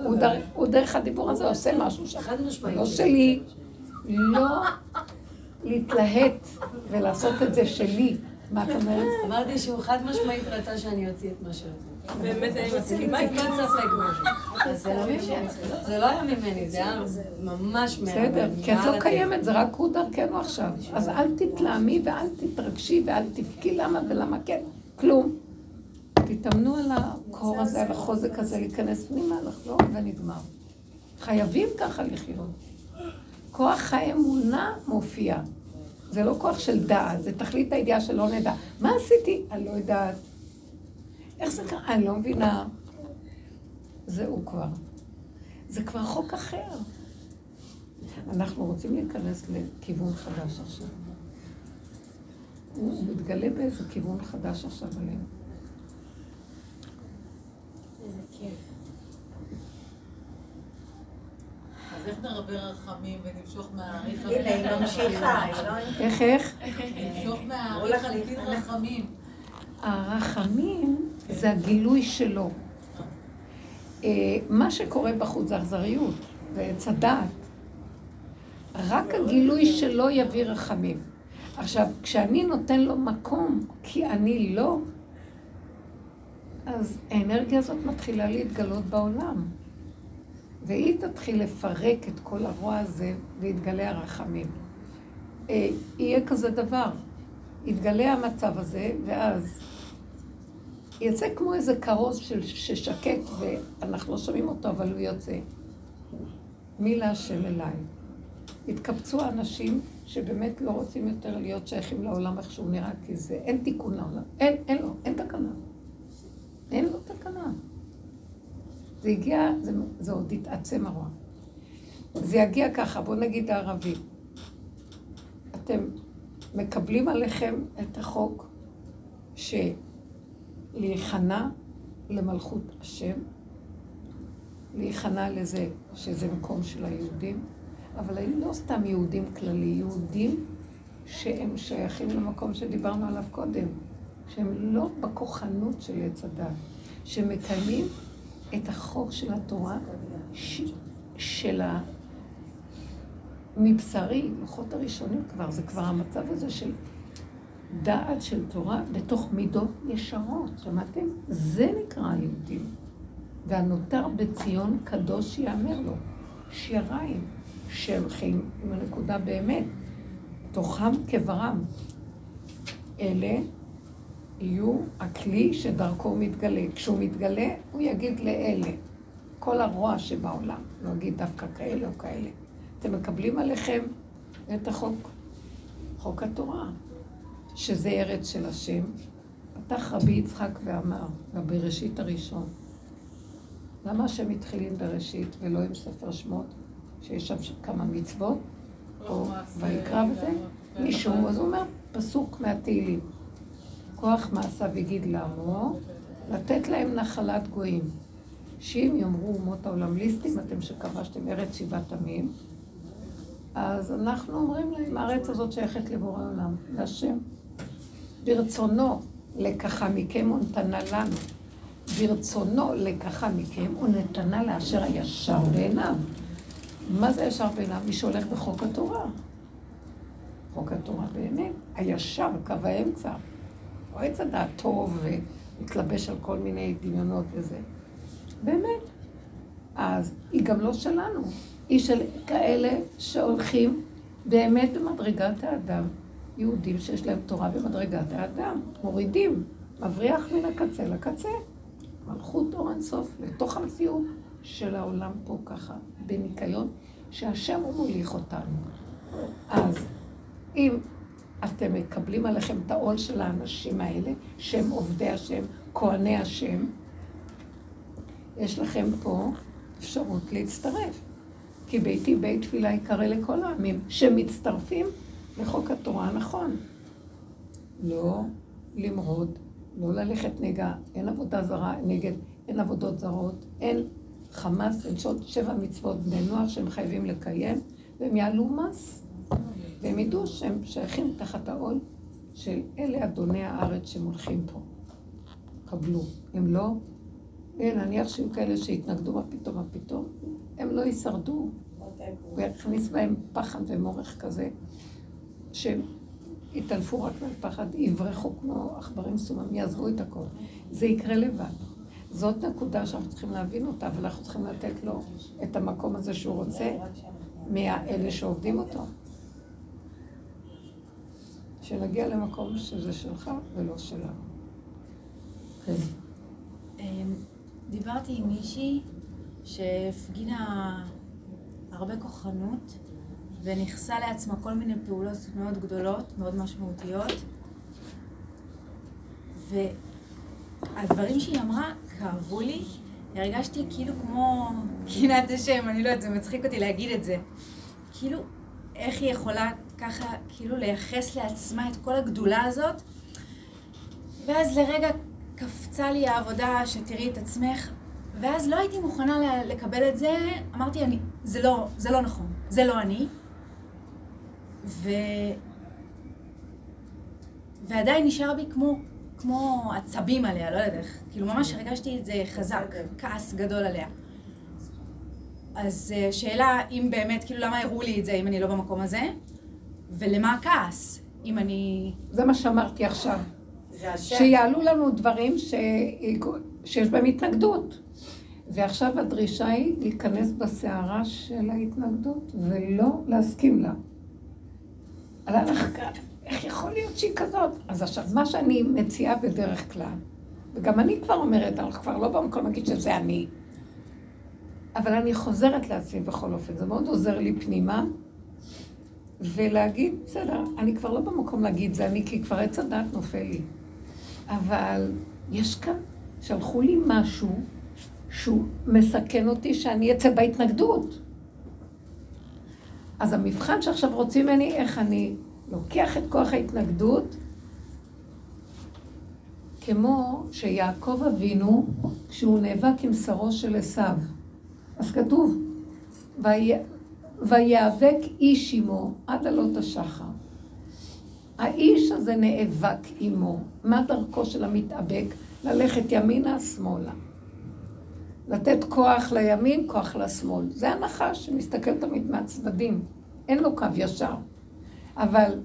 הוא דר- הוא דרך הדיבור הזה עושה משהו שם. חד משמעית. לא שלי. לא להתלהט ולעשות את זה שלי. מה את אומרת? אמרתי שהוא חד משמעית רצה שאני אוציא את מה שרציתי. באמת אני מסכימה זה לא. זה לא היה ממני, זה היה ממש מה... בסדר, כי את לא. קיימת, זה רק הוא דרכנו עכשיו. אז אל תתלהמי ואל תתרגשי ואל תבכי למה ולמה כן, כלום. תתאמנו על הקור הזה, על החוזק הזה, להיכנס פנימה, לחזור ונגמר. חייבים ככה לחיות. כוח האמונה מופיע. זה לא כוח של דעת, זה תכלית הידיעה שלא נדע. מה עשיתי? אני לא יודעת. איך זה קרה? אני לא מבינה. זהו כבר. זה כבר חוק אחר. אנחנו רוצים להיכנס לכיוון חדש עכשיו. הוא מתגלה באיזה כיוון חדש עכשיו עלינו. איזה כיף. אז איך נרבה רחמים ונמשוך מהאריך הנה, היא ממשיכה, היא לא... איך, איך? נמשוך מהאריך על דין רחמים. הרחמים זה הגילוי שלו. אה, מה שקורה בחוץ זה אכזריות, זה עץ הדעת. רק הגילוי שלו יביא רחמים. עכשיו, כשאני נותן לו מקום, כי אני לא, אז האנרגיה הזאת מתחילה להתגלות בעולם. והיא תתחיל לפרק את כל הרוע הזה, ויתגלה הרחמים. אה, יהיה כזה דבר. יתגלה המצב הזה, ואז יצא כמו איזה כרוז של, ששקט, ואנחנו לא שומעים אותו, אבל הוא יוצא. מי להשם אליי. התקבצו האנשים שבאמת לא רוצים יותר להיות שייכים לעולם איך שהוא נראה, כי זה, אין תיקון לעולם. אין, אין לו, אין תקנה. אין לו תקנה. זה הגיע, זה, זה עוד התעצם הרוע. זה יגיע ככה, בואו נגיד הערבים. אתם מקבלים עליכם את החוק שלהיכנע למלכות השם, להיכנע לזה שזה מקום של היהודים, אבל היו לא סתם יהודים כללי, יהודים שהם שייכים למקום שדיברנו עליו קודם, שהם לא בכוחנות של עץ הדת, שמקיימים את החוק של התורה ש... של ה... מבשרי, לוחות הראשונים כבר, זה כבר המצב הזה של דעת של תורה בתוך מידות ישרות, שמעתם? זה נקרא היהודים. והנותר בציון קדוש יאמר לו, שיריים שהולכים עם הנקודה באמת, תוכם כברם. אלה יהיו הכלי שדרכו מתגלה. כשהוא מתגלה, הוא יגיד לאלה, כל הרוע שבעולם, לא יגיד דווקא כאלה או כאלה. אתם מקבלים עליכם את החוק, חוק התורה, שזה ארץ של השם. פתח רבי יצחק ואמר, בבראשית הראשון, למה השם התחילים בראשית ולא עם ספר שמות, שיש שם כמה מצוות, או ויקרא וזה? מישהו, אז הוא אומר, פסוק מהתהילים. כוח מעשיו יגיד לעמו, לתת להם נחלת גויים. שאם יאמרו אומות העולם ליסטים, אתם שכבשתם ארץ שבעת עמים, אז אנחנו אומרים להם, הארץ הזאת שייכת לבורא עולם, להשם. ברצונו לקחה מכם ונתנה לנו. ברצונו לקחה מכם ונתנה לאשר הישר בעיניו. מה זה ישר בעיניו? מי שהולך בחוק התורה. חוק התורה באמת, הישר, קו האמצע. לא עץ הדעת טוב ומתלבש על כל מיני דמיונות וזה. באמת. אז היא גם לא שלנו. היא של כאלה שהולכים באמת במדרגת האדם. יהודים שיש להם תורה במדרגת האדם. מורידים, מבריח מן הקצה לקצה. מלכות אור אינסוף לתוך המציאות של העולם פה ככה, בניקיון, שהשם הוא מוליך אותנו. אז אם אתם מקבלים עליכם את העול של האנשים האלה, שהם עובדי השם, כהני השם, יש לכם פה אפשרות להצטרף. כי ביתי בית תפילה יקרא לכל העמים, שמצטרפים לחוק התורה הנכון. לא למרוד, לא ללכת נגע, אין עבודה זרה, נגד, אין עבודות זרות, אין חמאס, אין שעות שבע מצוות בני נוער שהם חייבים לקיים, והם יעלו מס, והם ידעו שהם שייכים תחת העול של אלה אדוני הארץ שמולכים פה. קבלו. אם לא, נניח שיהיו כאלה שיתנגדו, מה פתאום, מה פתאום, הם לא יישרדו. ויכניס בהם פחד ומורך כזה, שהם יתעלפו רק מהפחד, יברחו כמו עכברים סומם, יעזבו את הכל. זה יקרה לבד. זאת נקודה שאנחנו צריכים להבין אותה, אבל אנחנו צריכים לתת לו את המקום הזה שהוא רוצה מאלה שעובדים אותו. שנגיע למקום שזה שלך ולא שלנו. כן. אמ, דיברתי עם מישהי שהפגינה הרבה כוחנות וניכסה לעצמה כל מיני פעולות מאוד גדולות, מאוד משמעותיות. והדברים שהיא אמרה כאבו לי, הרגשתי כאילו כמו קינת השם, אני לא יודעת, זה מצחיק אותי להגיד את זה. כאילו, איך היא יכולה ככה, כאילו לייחס לעצמה את כל הגדולה הזאת? ואז לרגע קפצה לי העבודה שתראי את עצמך, ואז לא הייתי מוכנה לקבל את זה, אמרתי, אני, זה לא, זה לא נכון, זה לא אני. ו... ועדיין נשאר בי כמו, כמו עצבים עליה, לא יודעת איך, כאילו ממש הרגשתי את זה חזק, כעס גדול עליה. אז אה, שאלה אם באמת, כאילו למה הראו לי את זה אם אני לא במקום הזה, ולמה הכעס, אם אני... זה מה שאמרתי עכשיו. שיעלו לנו דברים ש... שיש בהם התנגדות. ועכשיו הדרישה היא להיכנס בסערה של ההתנגדות ולא להסכים לה. על הלכה, איך יכול להיות שהיא כזאת? אז עכשיו, מה שאני מציעה בדרך כלל, וגם אני כבר אומרת, אנחנו כבר לא במקום להגיד שזה אני, אבל אני חוזרת לעצמי בכל אופן, זה מאוד עוזר לי פנימה, ולהגיד, בסדר, אני כבר לא במקום להגיד זה אני, כי כבר עץ הדת נופל לי. אבל יש כאן, שלחו לי משהו שהוא מסכן אותי שאני אצא בהתנגדות. אז המבחן שעכשיו רוצים ממני, איך אני לוקח את כוח ההתנגדות כמו שיעקב אבינו, כשהוא נאבק עם שרו של עשיו, אז כתוב, "ויה- ויאבק איש עמו עד עלות השחר. האיש הזה נאבק עמו. מה דרכו של המתאבק? ללכת ימינה, שמאלה. לתת כוח לימין, כוח לשמאל. זה הנחש שמסתכל תמיד מהצדדים. אין לו קו ישר. אבל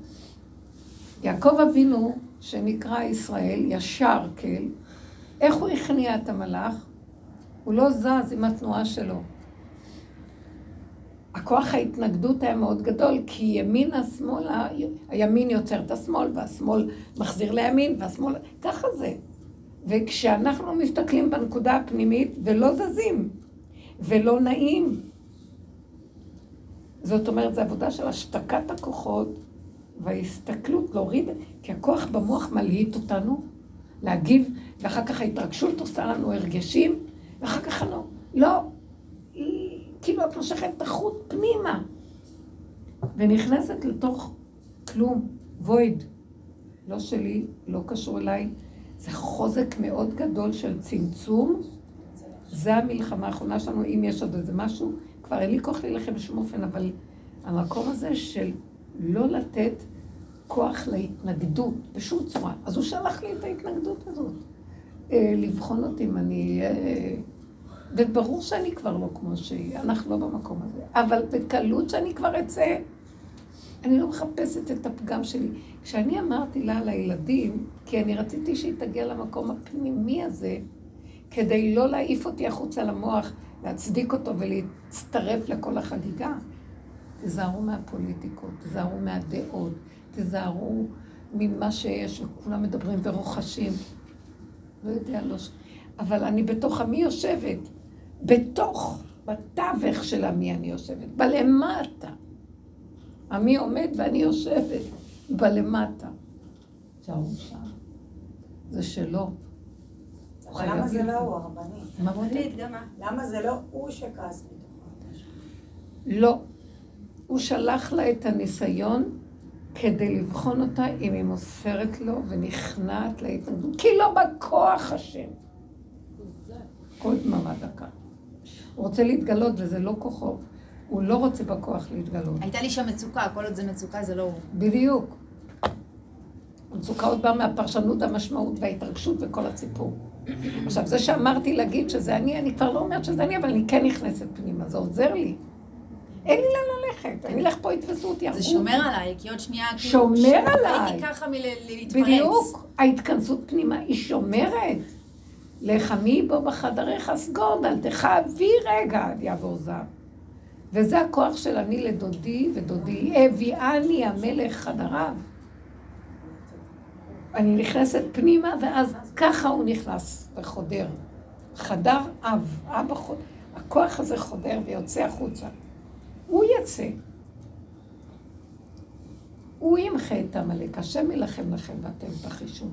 יעקב אבינו, שנקרא ישראל, ישר כל, איך הוא הכניע את המלאך? הוא לא זז עם התנועה שלו. הכוח ההתנגדות היה מאוד גדול, כי ימינה, שמאלה, הימין יוצר את השמאל, והשמאל מחזיר לימין, והשמאל... ככה זה. וכשאנחנו מסתכלים בנקודה הפנימית ולא זזים, ולא נעים, זאת אומרת, זו עבודה של השתקת הכוחות וההסתכלות, להוריד, כי הכוח במוח מלהיט אותנו, להגיב, ואחר כך ההתרגשות עושה לנו הרגשים, ואחר כך לא, לא, כאילו את מושכת את החוט פנימה, ונכנסת לתוך כלום, וויד, לא שלי, לא קשור אליי, זה חוזק מאוד גדול של צמצום, זה המלחמה האחרונה שלנו, אם יש עוד איזה משהו, כבר אין לי כוח להילחם בשום אופן, אבל המקום הזה של לא לתת כוח להתנגדות בשום צורה. אז הוא שלח לי את ההתנגדות הזאת. אה, לבחון אותי אם אני... אה, וברור שאני כבר לא כמו שהיא, אנחנו לא במקום הזה. אבל בקלות שאני כבר אצא, אני לא מחפשת את הפגם שלי. כשאני אמרתי לה על הילדים, כי אני רציתי שהיא תגיע למקום הפנימי הזה, כדי לא להעיף אותי החוצה למוח, להצדיק אותו ולהצטרף לכל החגיגה. תיזהרו מהפוליטיקות, תיזהרו מהדעות, תיזהרו ממה שיש, וכולם מדברים ורוחשים. לא יודע, לא... ש- אבל אני בתוך עמי יושבת, בתוך, בתווך של עמי אני יושבת, בלמטה. עמי עומד ואני יושבת בלמטה. תשארו שם. זה שלו. למה זה לא הוא, הרבנית? גם? למה זה לא הוא שכעס מתוכו? לא. הוא שלח לה את הניסיון כדי לבחון אותה אם היא מוסרת לו ונכנעת להתנגדות, כי לא בכוח השם. כל דממה דקה. הוא רוצה להתגלות וזה לא כוחו. הוא לא רוצה בכוח להתגלות. הייתה לי שם מצוקה, כל עוד זה מצוקה זה לא הוא. בדיוק. המצוקה עוד באה מהפרשנות, המשמעות וההתרגשות וכל הסיפור. עכשיו, זה שאמרתי להגיד שזה אני, אני כבר לא אומרת שזה אני, אבל אני כן נכנסת פנימה, זה עוזר לי. אין לי לאן ללכת, אני אלך פה, יתפסו אותי, זה. שומר עליי, כי עוד שנייה, כאילו, שומר עליי. הייתי ככה מלהתפרץ. בדיוק, ההתכנסות פנימה היא שומרת. לחמי בו בחדריך סגור דלתך, אבי רגע יעבור זעם. וזה הכוח של אני לדודי ודודי, הביאני המלך חדריו. אני נכנסת פנימה, ואז ככה הוא נכנס וחודר. חדר אב, אבא חודר. הכוח הזה חודר ויוצא החוצה. הוא יצא. הוא ימחה את עמלק, השם יילחם לכם ואתם תחישו.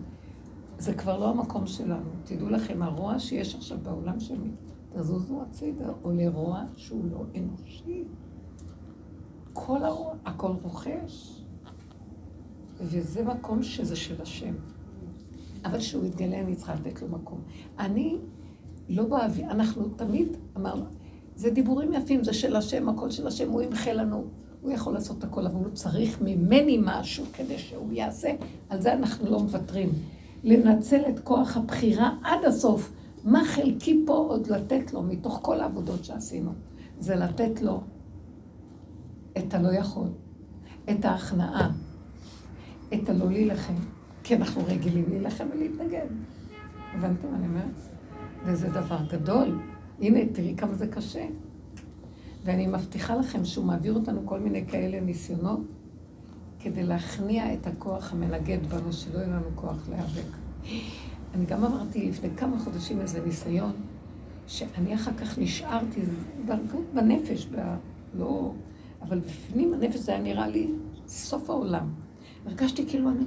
זה כבר לא המקום שלנו. תדעו לכם, הרוע שיש עכשיו בעולם שלי, תזוזו הצידה, או לרוע שהוא לא אנושי. כל הרוע, הכל רוכש. וזה מקום שזה של השם. אבל כשהוא יתגלה, אני צריכה לתת לו מקום. אני לא באוויר, אנחנו תמיד אמרנו, זה דיבורים יפים, זה של השם, הכל של השם, הוא ימחה לנו, הוא יכול לעשות הכל, אבל הוא צריך ממני משהו כדי שהוא יעשה, על זה אנחנו לא מוותרים. לנצל את כוח הבחירה עד הסוף. מה חלקי פה עוד לתת לו מתוך כל העבודות שעשינו? זה לתת לו את הלא יכול, את ההכנעה, את הלא להילחם, כי אנחנו רגילים להילחם ולהתנגד. הבנתם מה אני אומרת? וזה דבר גדול. הנה, תראי כמה זה קשה. ואני מבטיחה לכם שהוא מעביר אותנו כל מיני כאלה ניסיונות כדי להכניע את הכוח המנגד בנו, שלא יהיה לנו כוח להיאבק. אני גם אמרתי לפני כמה חודשים איזה ניסיון, שאני אחר כך נשארתי בנפש, ב... לא... אבל בפנים הנפש זה היה נראה לי סוף העולם. הרגשתי כאילו אני...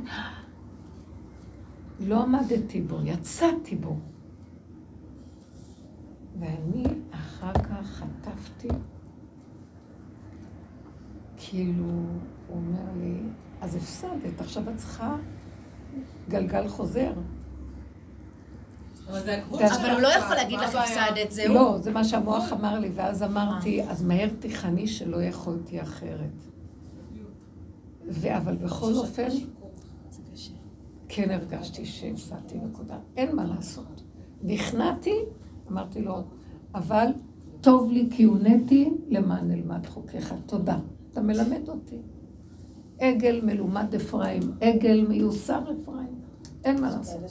לא עמדתי בו, יצאתי בו. ואני אחר כך חטפתי, כאילו, הוא אומר לי, אז הפסדת, עכשיו את צריכה גלגל חוזר. אבל הגבול אבל הוא לא יכול להגיד לך הפסדת, זהו. לא, זה מה שהמוח אמר לי, ואז אמרתי, אז מהר תיכני שלא יכולתי אחרת. אבל בכל אופן, כן הרגשתי שהפסדתי נקודה. אין מה לעשות. נכנעתי, אמרתי לו, אבל טוב לי כי הונאתי למען נלמד חוקיך. תודה. אתה מלמד אותי. עגל מלומד אפרים, עגל מיוסר אפרים. אין מה לעשות.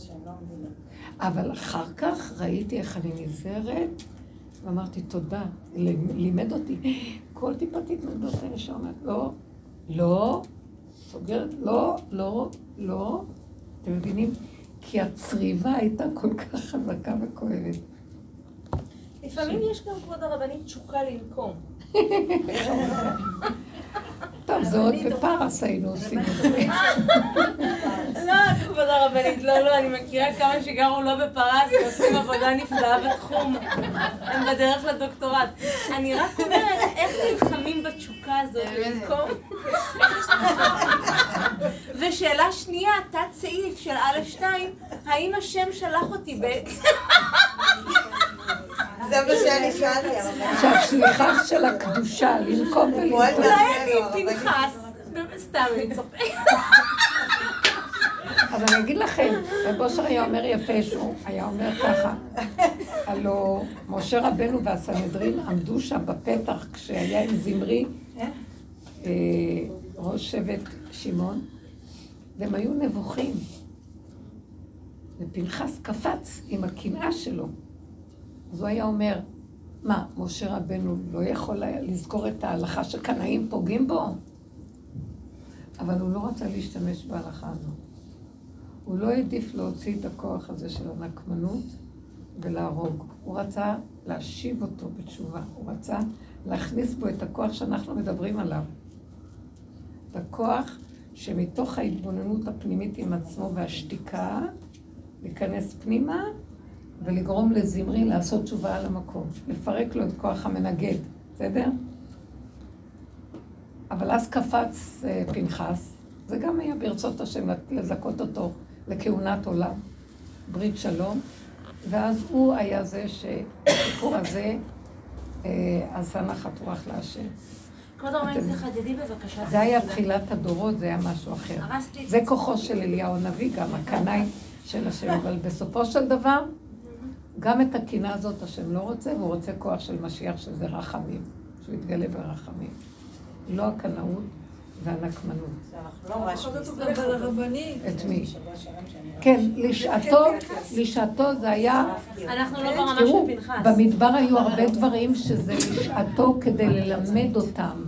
אבל אחר כך ראיתי איך אני נזהרת, ואמרתי תודה, לימד אותי. כל טיפת התנגדות האלה שאומרת, לא, לא, סוגרת, לא, לא, לא. אתם מבינים? כי הצריבה הייתה כל כך חזקה וכואבת. לפעמים יש גם, כבוד הרבנית, תשוקה לנקום. טוב, זה עוד בפרס היינו עושים את זה. לא, כבוד הרבנית, לא, לא, אני מכירה כמה שגרו לא בפרס ועושים עבודה נפלאה בתחום. הם בדרך לדוקטורט. אני רק אומרת, איך נלחמים בתשוקה הזאת לנקום? ושאלה שנייה, תת סעיף של א' 2, האם השם שלח אותי בעצם? זה מה שאני שאלתי. שהשליחה של הקדושה, לנקום ולנקום. אולי אני פנחס. סתם, אני צוחקת. אז אני אגיד לכם, רב אושר היה אומר יפה שהוא היה אומר ככה, הלו משה רבנו והסנהדרין עמדו שם בפתח כשהיה עם זמרי, אה, ראש שבט שמעון, והם היו נבוכים. ופנחס קפץ עם הקנאה שלו. אז הוא היה אומר, מה, משה רבנו לא יכול היה לזכור את ההלכה שקנאים פוגעים בו? אבל הוא לא רצה להשתמש בהלכה הזאת. הוא לא העדיף להוציא את הכוח הזה של הנקמנות ולהרוג. הוא רצה להשיב אותו בתשובה. הוא רצה להכניס בו את הכוח שאנחנו מדברים עליו. את הכוח שמתוך ההתבוננות הפנימית עם עצמו והשתיקה, להיכנס פנימה ולגרום לזמרי לעשות תשובה על המקום. לפרק לו את כוח המנגד, בסדר? אבל אז קפץ אה, פנחס, זה גם היה ברצות השם לזכות אותו לכהונת עולם, ברית שלום, ואז הוא היה זה שהסיפור הזה אה, עשה נחת רוח להשם. כבוד הרבנית, תחדדי בבקשה. זה היה תחילת הדורות, זה היה משהו אחר. זה כוחו של אליהו הנביא, גם הקנאי של השם, אבל בסופו של דבר, גם את הקינה הזאת השם לא רוצה, והוא רוצה כוח של משיח שזה רחמים, שהוא יתגלה ברחמים. לא הקנאות והנקמנות. את מי? כן, לשעתו, לשעתו זה היה... אנחנו לא ברמה של תראו, פנחס. במדבר היו הרבה דברים שזה לשעתו כדי ללמד אותם.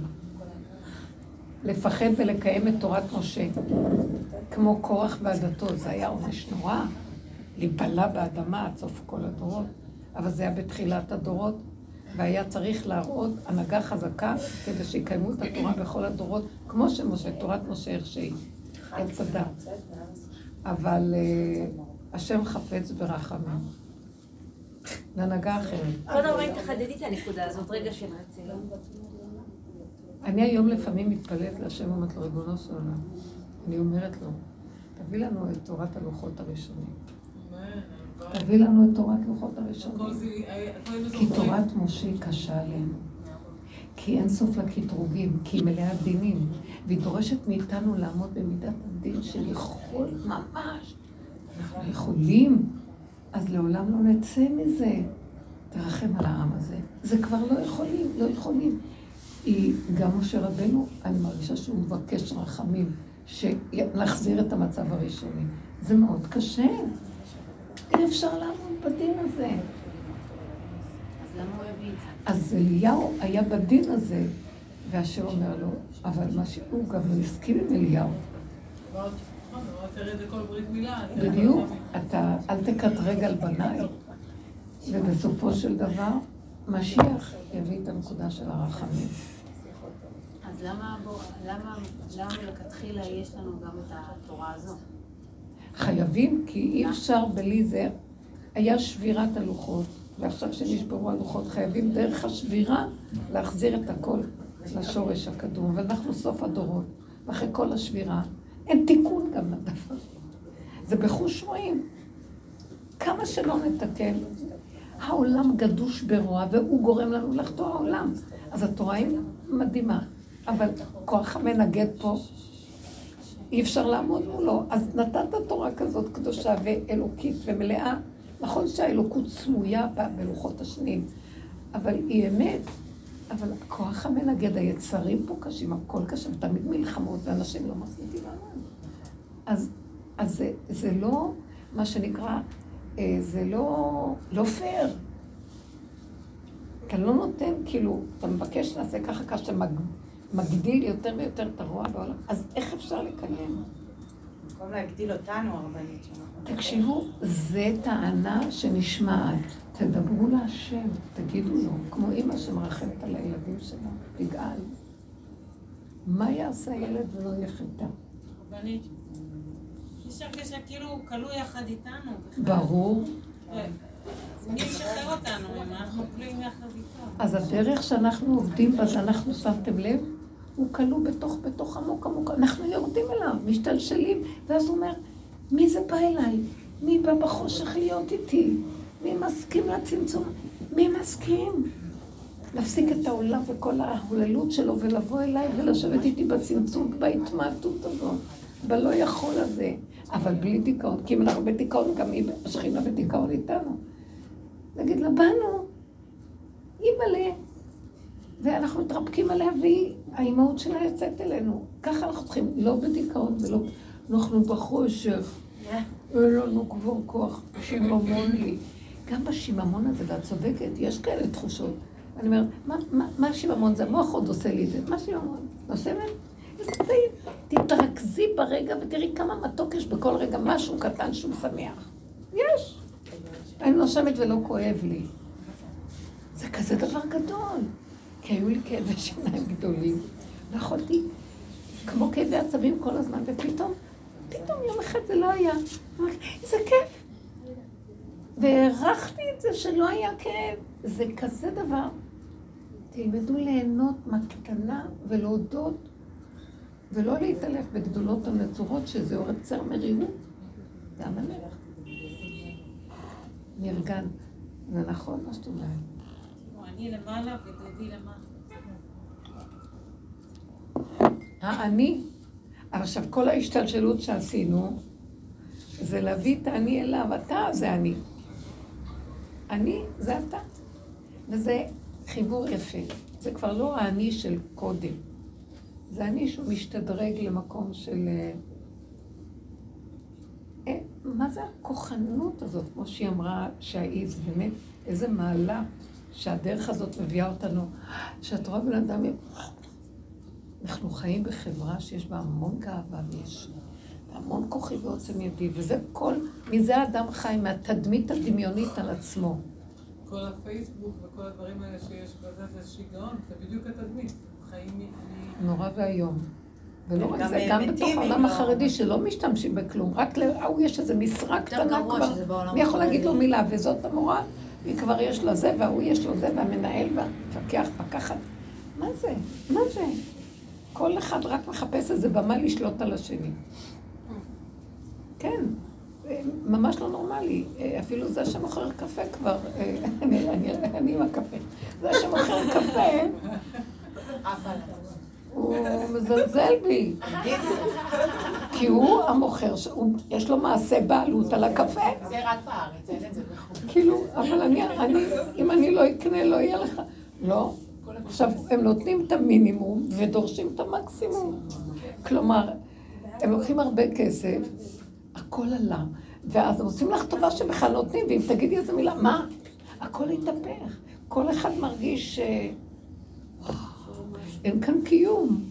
לפחד ולקיים את תורת משה. כמו קורח ועדתו, זה היה עונש נורא. להיבלע באדמה עד סוף כל הדורות. אבל זה היה בתחילת הדורות, והיה צריך להראות הנהגה חזקה כדי שיקיימו את התורה בכל הדורות, כמו שמשה, תורת משה איך שהיא, עץ הדת. אבל אה, השם חפץ ברחמים. להנהגה אחרת. כבוד הרבנית, תחדדי את הנקודה הזאת, רגע של רצינות. אני היום לפעמים מתפלאת להשם ואומרת לו, ריבונו של עולם, אני אומרת לו, תביא לנו את תורת הלוחות הראשונים. תביא לנו את תורת לוחות הראשונים. כי תורת משה קשה עלינו. כי אין סוף לקטרוגים, כי היא מלאה דינים, והיא דורשת מאיתנו לעמוד במידת הדין של יכול ממש. אנחנו יכולים, אז לעולם לא נצא מזה. תרחם על העם הזה. זה כבר לא יכולים, לא יכולים. היא, גם משה רבנו, אני מרגישה שהוא מבקש רחמים, שנחזיר את המצב הראשוני. זה מאוד קשה. אי אפשר לעמוד בדין הזה. אז אליהו היה בדין הזה, והשם אומר לו, אבל מה שהוא גם לא הסכים עם אליהו. כל ברית מילה. בדיוק, אתה אל תקטרג על בניי. ובסופו של דבר, משיח יביא את הנקודה של הרחמים. אז למה, בוא, למה, למה מלכתחילה יש לנו גם את התורה הזו? חייבים, כי אי אפשר בלי זה. היה שבירת הלוחות, ועכשיו שנשברו הלוחות, חייבים דרך השבירה להחזיר את הכל לשורש הקדום, ואנחנו סוף הדורות. ואחרי כל השבירה, אין תיקון גם לדבר. זה בחוש רואים. כמה שלא נתקן, העולם גדוש ברוע, והוא גורם לנו לחטוא העולם. אז התורה היא מדהימה, אבל כוח המנגד פה, אי אפשר לעמוד מולו. אז נתת תורה כזאת קדושה ואלוקית ומלאה. נכון שהאלוקות סמויה בלוחות השניים, אבל היא אמת. אבל כוח המנגד, היצרים פה קשים, הכל קשה, ותמיד מלחמות, ואנשים לא מחליטים לעמוד. אז, אז זה, זה לא, מה שנקרא, אה, זה לא, לא פייר. אתה לא נותן, כאילו, אתה מבקש לעשה ככה, ככה שאתה מגדיל יותר ויותר את הרוע בעולם, אז איך אפשר לקיים? במקום להגדיל אותנו, הרבנית שלנו. תקשיבו, זה טענה שנשמעת. תדברו להשם, תגידו לו, כמו אימא שמרחמת על הילדים שלה, תגאל. מה יעשה הילד ולא יהיה חטא? רבנית, יש הרגשה כאילו הוא כלוא יחד איתנו. ברור. אז מי ישחרר אותנו אם אנחנו כלואים יחד איתו? אז הדרך שאנחנו עובדים בה, שאנחנו שמתם לב, הוא כלוא בתוך, בתוך עמוק עמוק, אנחנו יורדים אליו, משתלשלים, ואז הוא אומר, מי זה בא אליי? מי בא בחושך להיות איתי? מי מסכים לצמצום? מי מסכים? להפסיק את העולם וכל ההוללות שלו ולבוא אליי ולשבת איתי בצמצום, בהתמעטות הזאת, בלא יכול הזה. אבל בלי דיכאון, כי אם אנחנו בדיכאון, גם היא, השכינה בדיכאון איתנו. נגיד לה, באנו, אימא'לה, ואנחנו מתרפקים עליה, והיא, האימהות שלה יוצאת אלינו. ככה אנחנו צריכים, לא בדיכאון ולא... אנחנו בחושך, אין לנו כבר כוח, שיממון לי. גם בשיממון הזה, ואת צודקת, יש כאלה תחושות. אני אומרת, מה, מה, מה השיממון זה? המוח עוד עושה לי את זה. מה שיממון? נושמת? איזה טעים. תתרכזי ברגע ותראי כמה מתוק יש בכל רגע, משהו קטן שהוא שמח. יש. אני נושמת ולא כואב לי. זה כזה דבר גדול. כי היו לי כאבי שיניים גדולים. לא יכולתי, כמו כאבי עצבים כל הזמן, ופתאום, פתאום יום אחד זה לא היה. אמרתי, איזה כיף. והערכתי את זה שלא היה כאב. זה כזה דבר. תלמדו ליהנות מהקטנה ולהודות, ולא להתעלף בגדולות הנצורות, שזה יוצר מרירות. זה המלך. נרגן. זה נכון מה שאת אומרת. אני למעלה. האני, עכשיו כל ההשתלשלות שעשינו, זה להביא את האני אליו, אתה זה אני. אני זה אתה. וזה חיבור יפה. זה כבר לא האני של קודם. זה אני שהוא משתדרג למקום של... אה, אה, מה זה הכוחנות הזאת, כמו שהיא אמרה, שהאי זה באמת איזה מעלה שהדרך הזאת מביאה אותנו, שאת רואה בן אדם, אנחנו חיים בחברה שיש בה המון גאווה ויש המון כוחי ועוצם ידי, וזה כל, מזה האדם חי, מהתדמית הדמיונית על עצמו. כל הפייסבוק וכל הדברים האלה שיש בזה זה שיגעון, זה בדיוק התדמית. חיים מ... נורא ואיום. ולא רק זה, גם בתוך העולם החרדי שלא משתמשים בכלום, רק להוא יש איזו משרה קטנה כבר, מי יכול להגיד לו. מילה, וזאת המורה, היא כבר יש לה זה, וההוא יש לו זה, והמנהל והמפקח, פקחת. מה זה? מה זה? כל אחד רק מחפש איזה במה לשלוט על השני. כן, אה, ממש לא נורמלי. אה, אפילו זה שמוכר קפה כבר, אה, אני- עם הקפה. זה שמוכר קפה, הוא מזלזל בי. כי הוא המוכר, יש לו מעשה בעלות על הקפה. זה רק בארץ, אין את זה בחו"ל. כאילו, אבל אני, אם אני לא אקנה, לא יהיה לך. לא. עכשיו, הם נותנים את המינימום ודורשים את המקסימום. כלומר, הם לוקחים הרבה כסף, הכל עלה, ואז הם עושים לך טובה שבכלל נותנים, ואם תגידי איזה מילה, מה? הכל התהפך. כל אחד מרגיש ש... אין כאן קיום.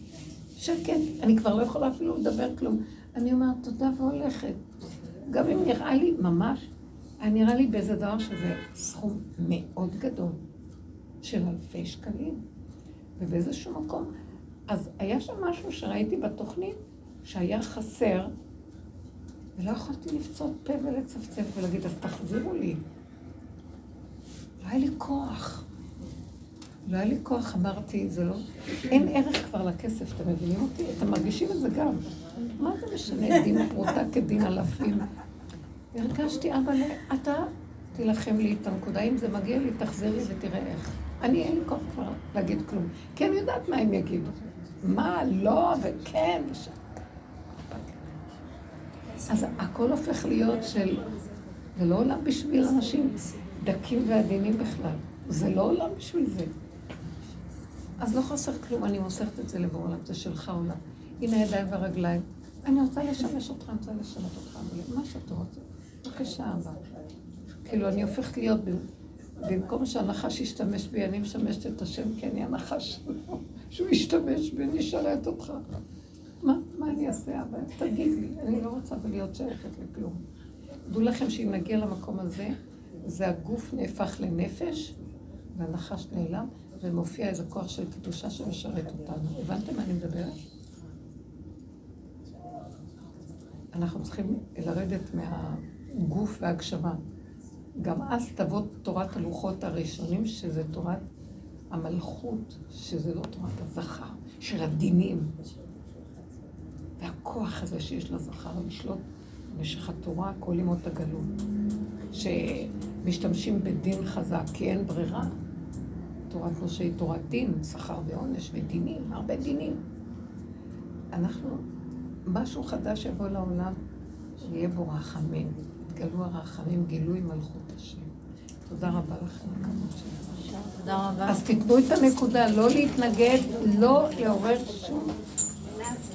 שקט. אני כבר לא יכולה אפילו לדבר כלום. אני אומרת תודה והולכת. גם אם נראה לי ממש, נראה לי באיזה דבר שזה סכום מאוד גדול של אלפי שקלים. ובאיזשהו מקום, אז היה שם משהו שראיתי בתוכנית שהיה חסר, ולא יכולתי לפצות פה ולצפצף ולהגיד, אז תחזירו לי. לא היה לי כוח. לא היה לי כוח, אמרתי, זה לא... אין ערך כבר לכסף, אתם מבינים אותי? אתם מרגישים את זה גם. מה זה משנה, דין פרוטה כדין אלפים? הרגשתי, אבל אתה תילחם לי את הנקודה, אם זה מגיע לי, תחזרי ותראה איך. אני, אין לי כוח כבר להגיד כלום, כי אני יודעת מה הם יגידו. מה, לא, וכן. וש- אז הכל הופך להיות של... זה לא עולם בשביל אנשים דקים ועדינים בכלל. זה לא עולם בשביל זה. אז לא חסר כלום, אני מוסרת את זה לבורא עולם, זה שלך עולם. הנה הידיים והרגליים. אני רוצה לשמש אותך, אני רוצה לשנות אותך, אבל מה שאתה רוצה. בבקשה, אבא. כאילו, אני הופכת להיות, במקום שהנחש ישתמש בי, אני משמשת את השם, כי אני הנחש שלו, שהוא ישתמש בי, אני אשרת אותך. מה, מה אני אעשה, אבא? תגיד לי, אני לא רוצה להיות שייכת לכלום. דעו לכם שאם נגיע למקום הזה, זה הגוף נהפך לנפש, והנחש נעלם, ומופיע איזה כוח של קדושה שמשרת אותנו. הבנתם מה אני מדברת? אנחנו צריכים לרדת מהגוף והגשמה. גם אז תבוא תורת הלוחות הראשונים, שזה תורת המלכות, שזה לא תורת הזכר, של הדינים. והכוח הזה שיש לזכר לשלוט במשך התורה, כל ימות הגלות. שמשתמשים בדין חזק, כי אין ברירה. תורת משה היא תורת דין, שכר ועונש ודינים, הרבה דינים. אנחנו, משהו חדש יבוא לעולם, שיהיה בו רחמים. יתגלו הרחמים, גילוי מלכות השם. תודה רבה לכם. תודה רבה. אז תיתנו את הנקודה, לא להתנגד, לא לעורר שום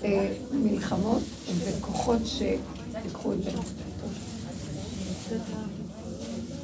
אה, מלחמות וכוחות שיקחו את זה.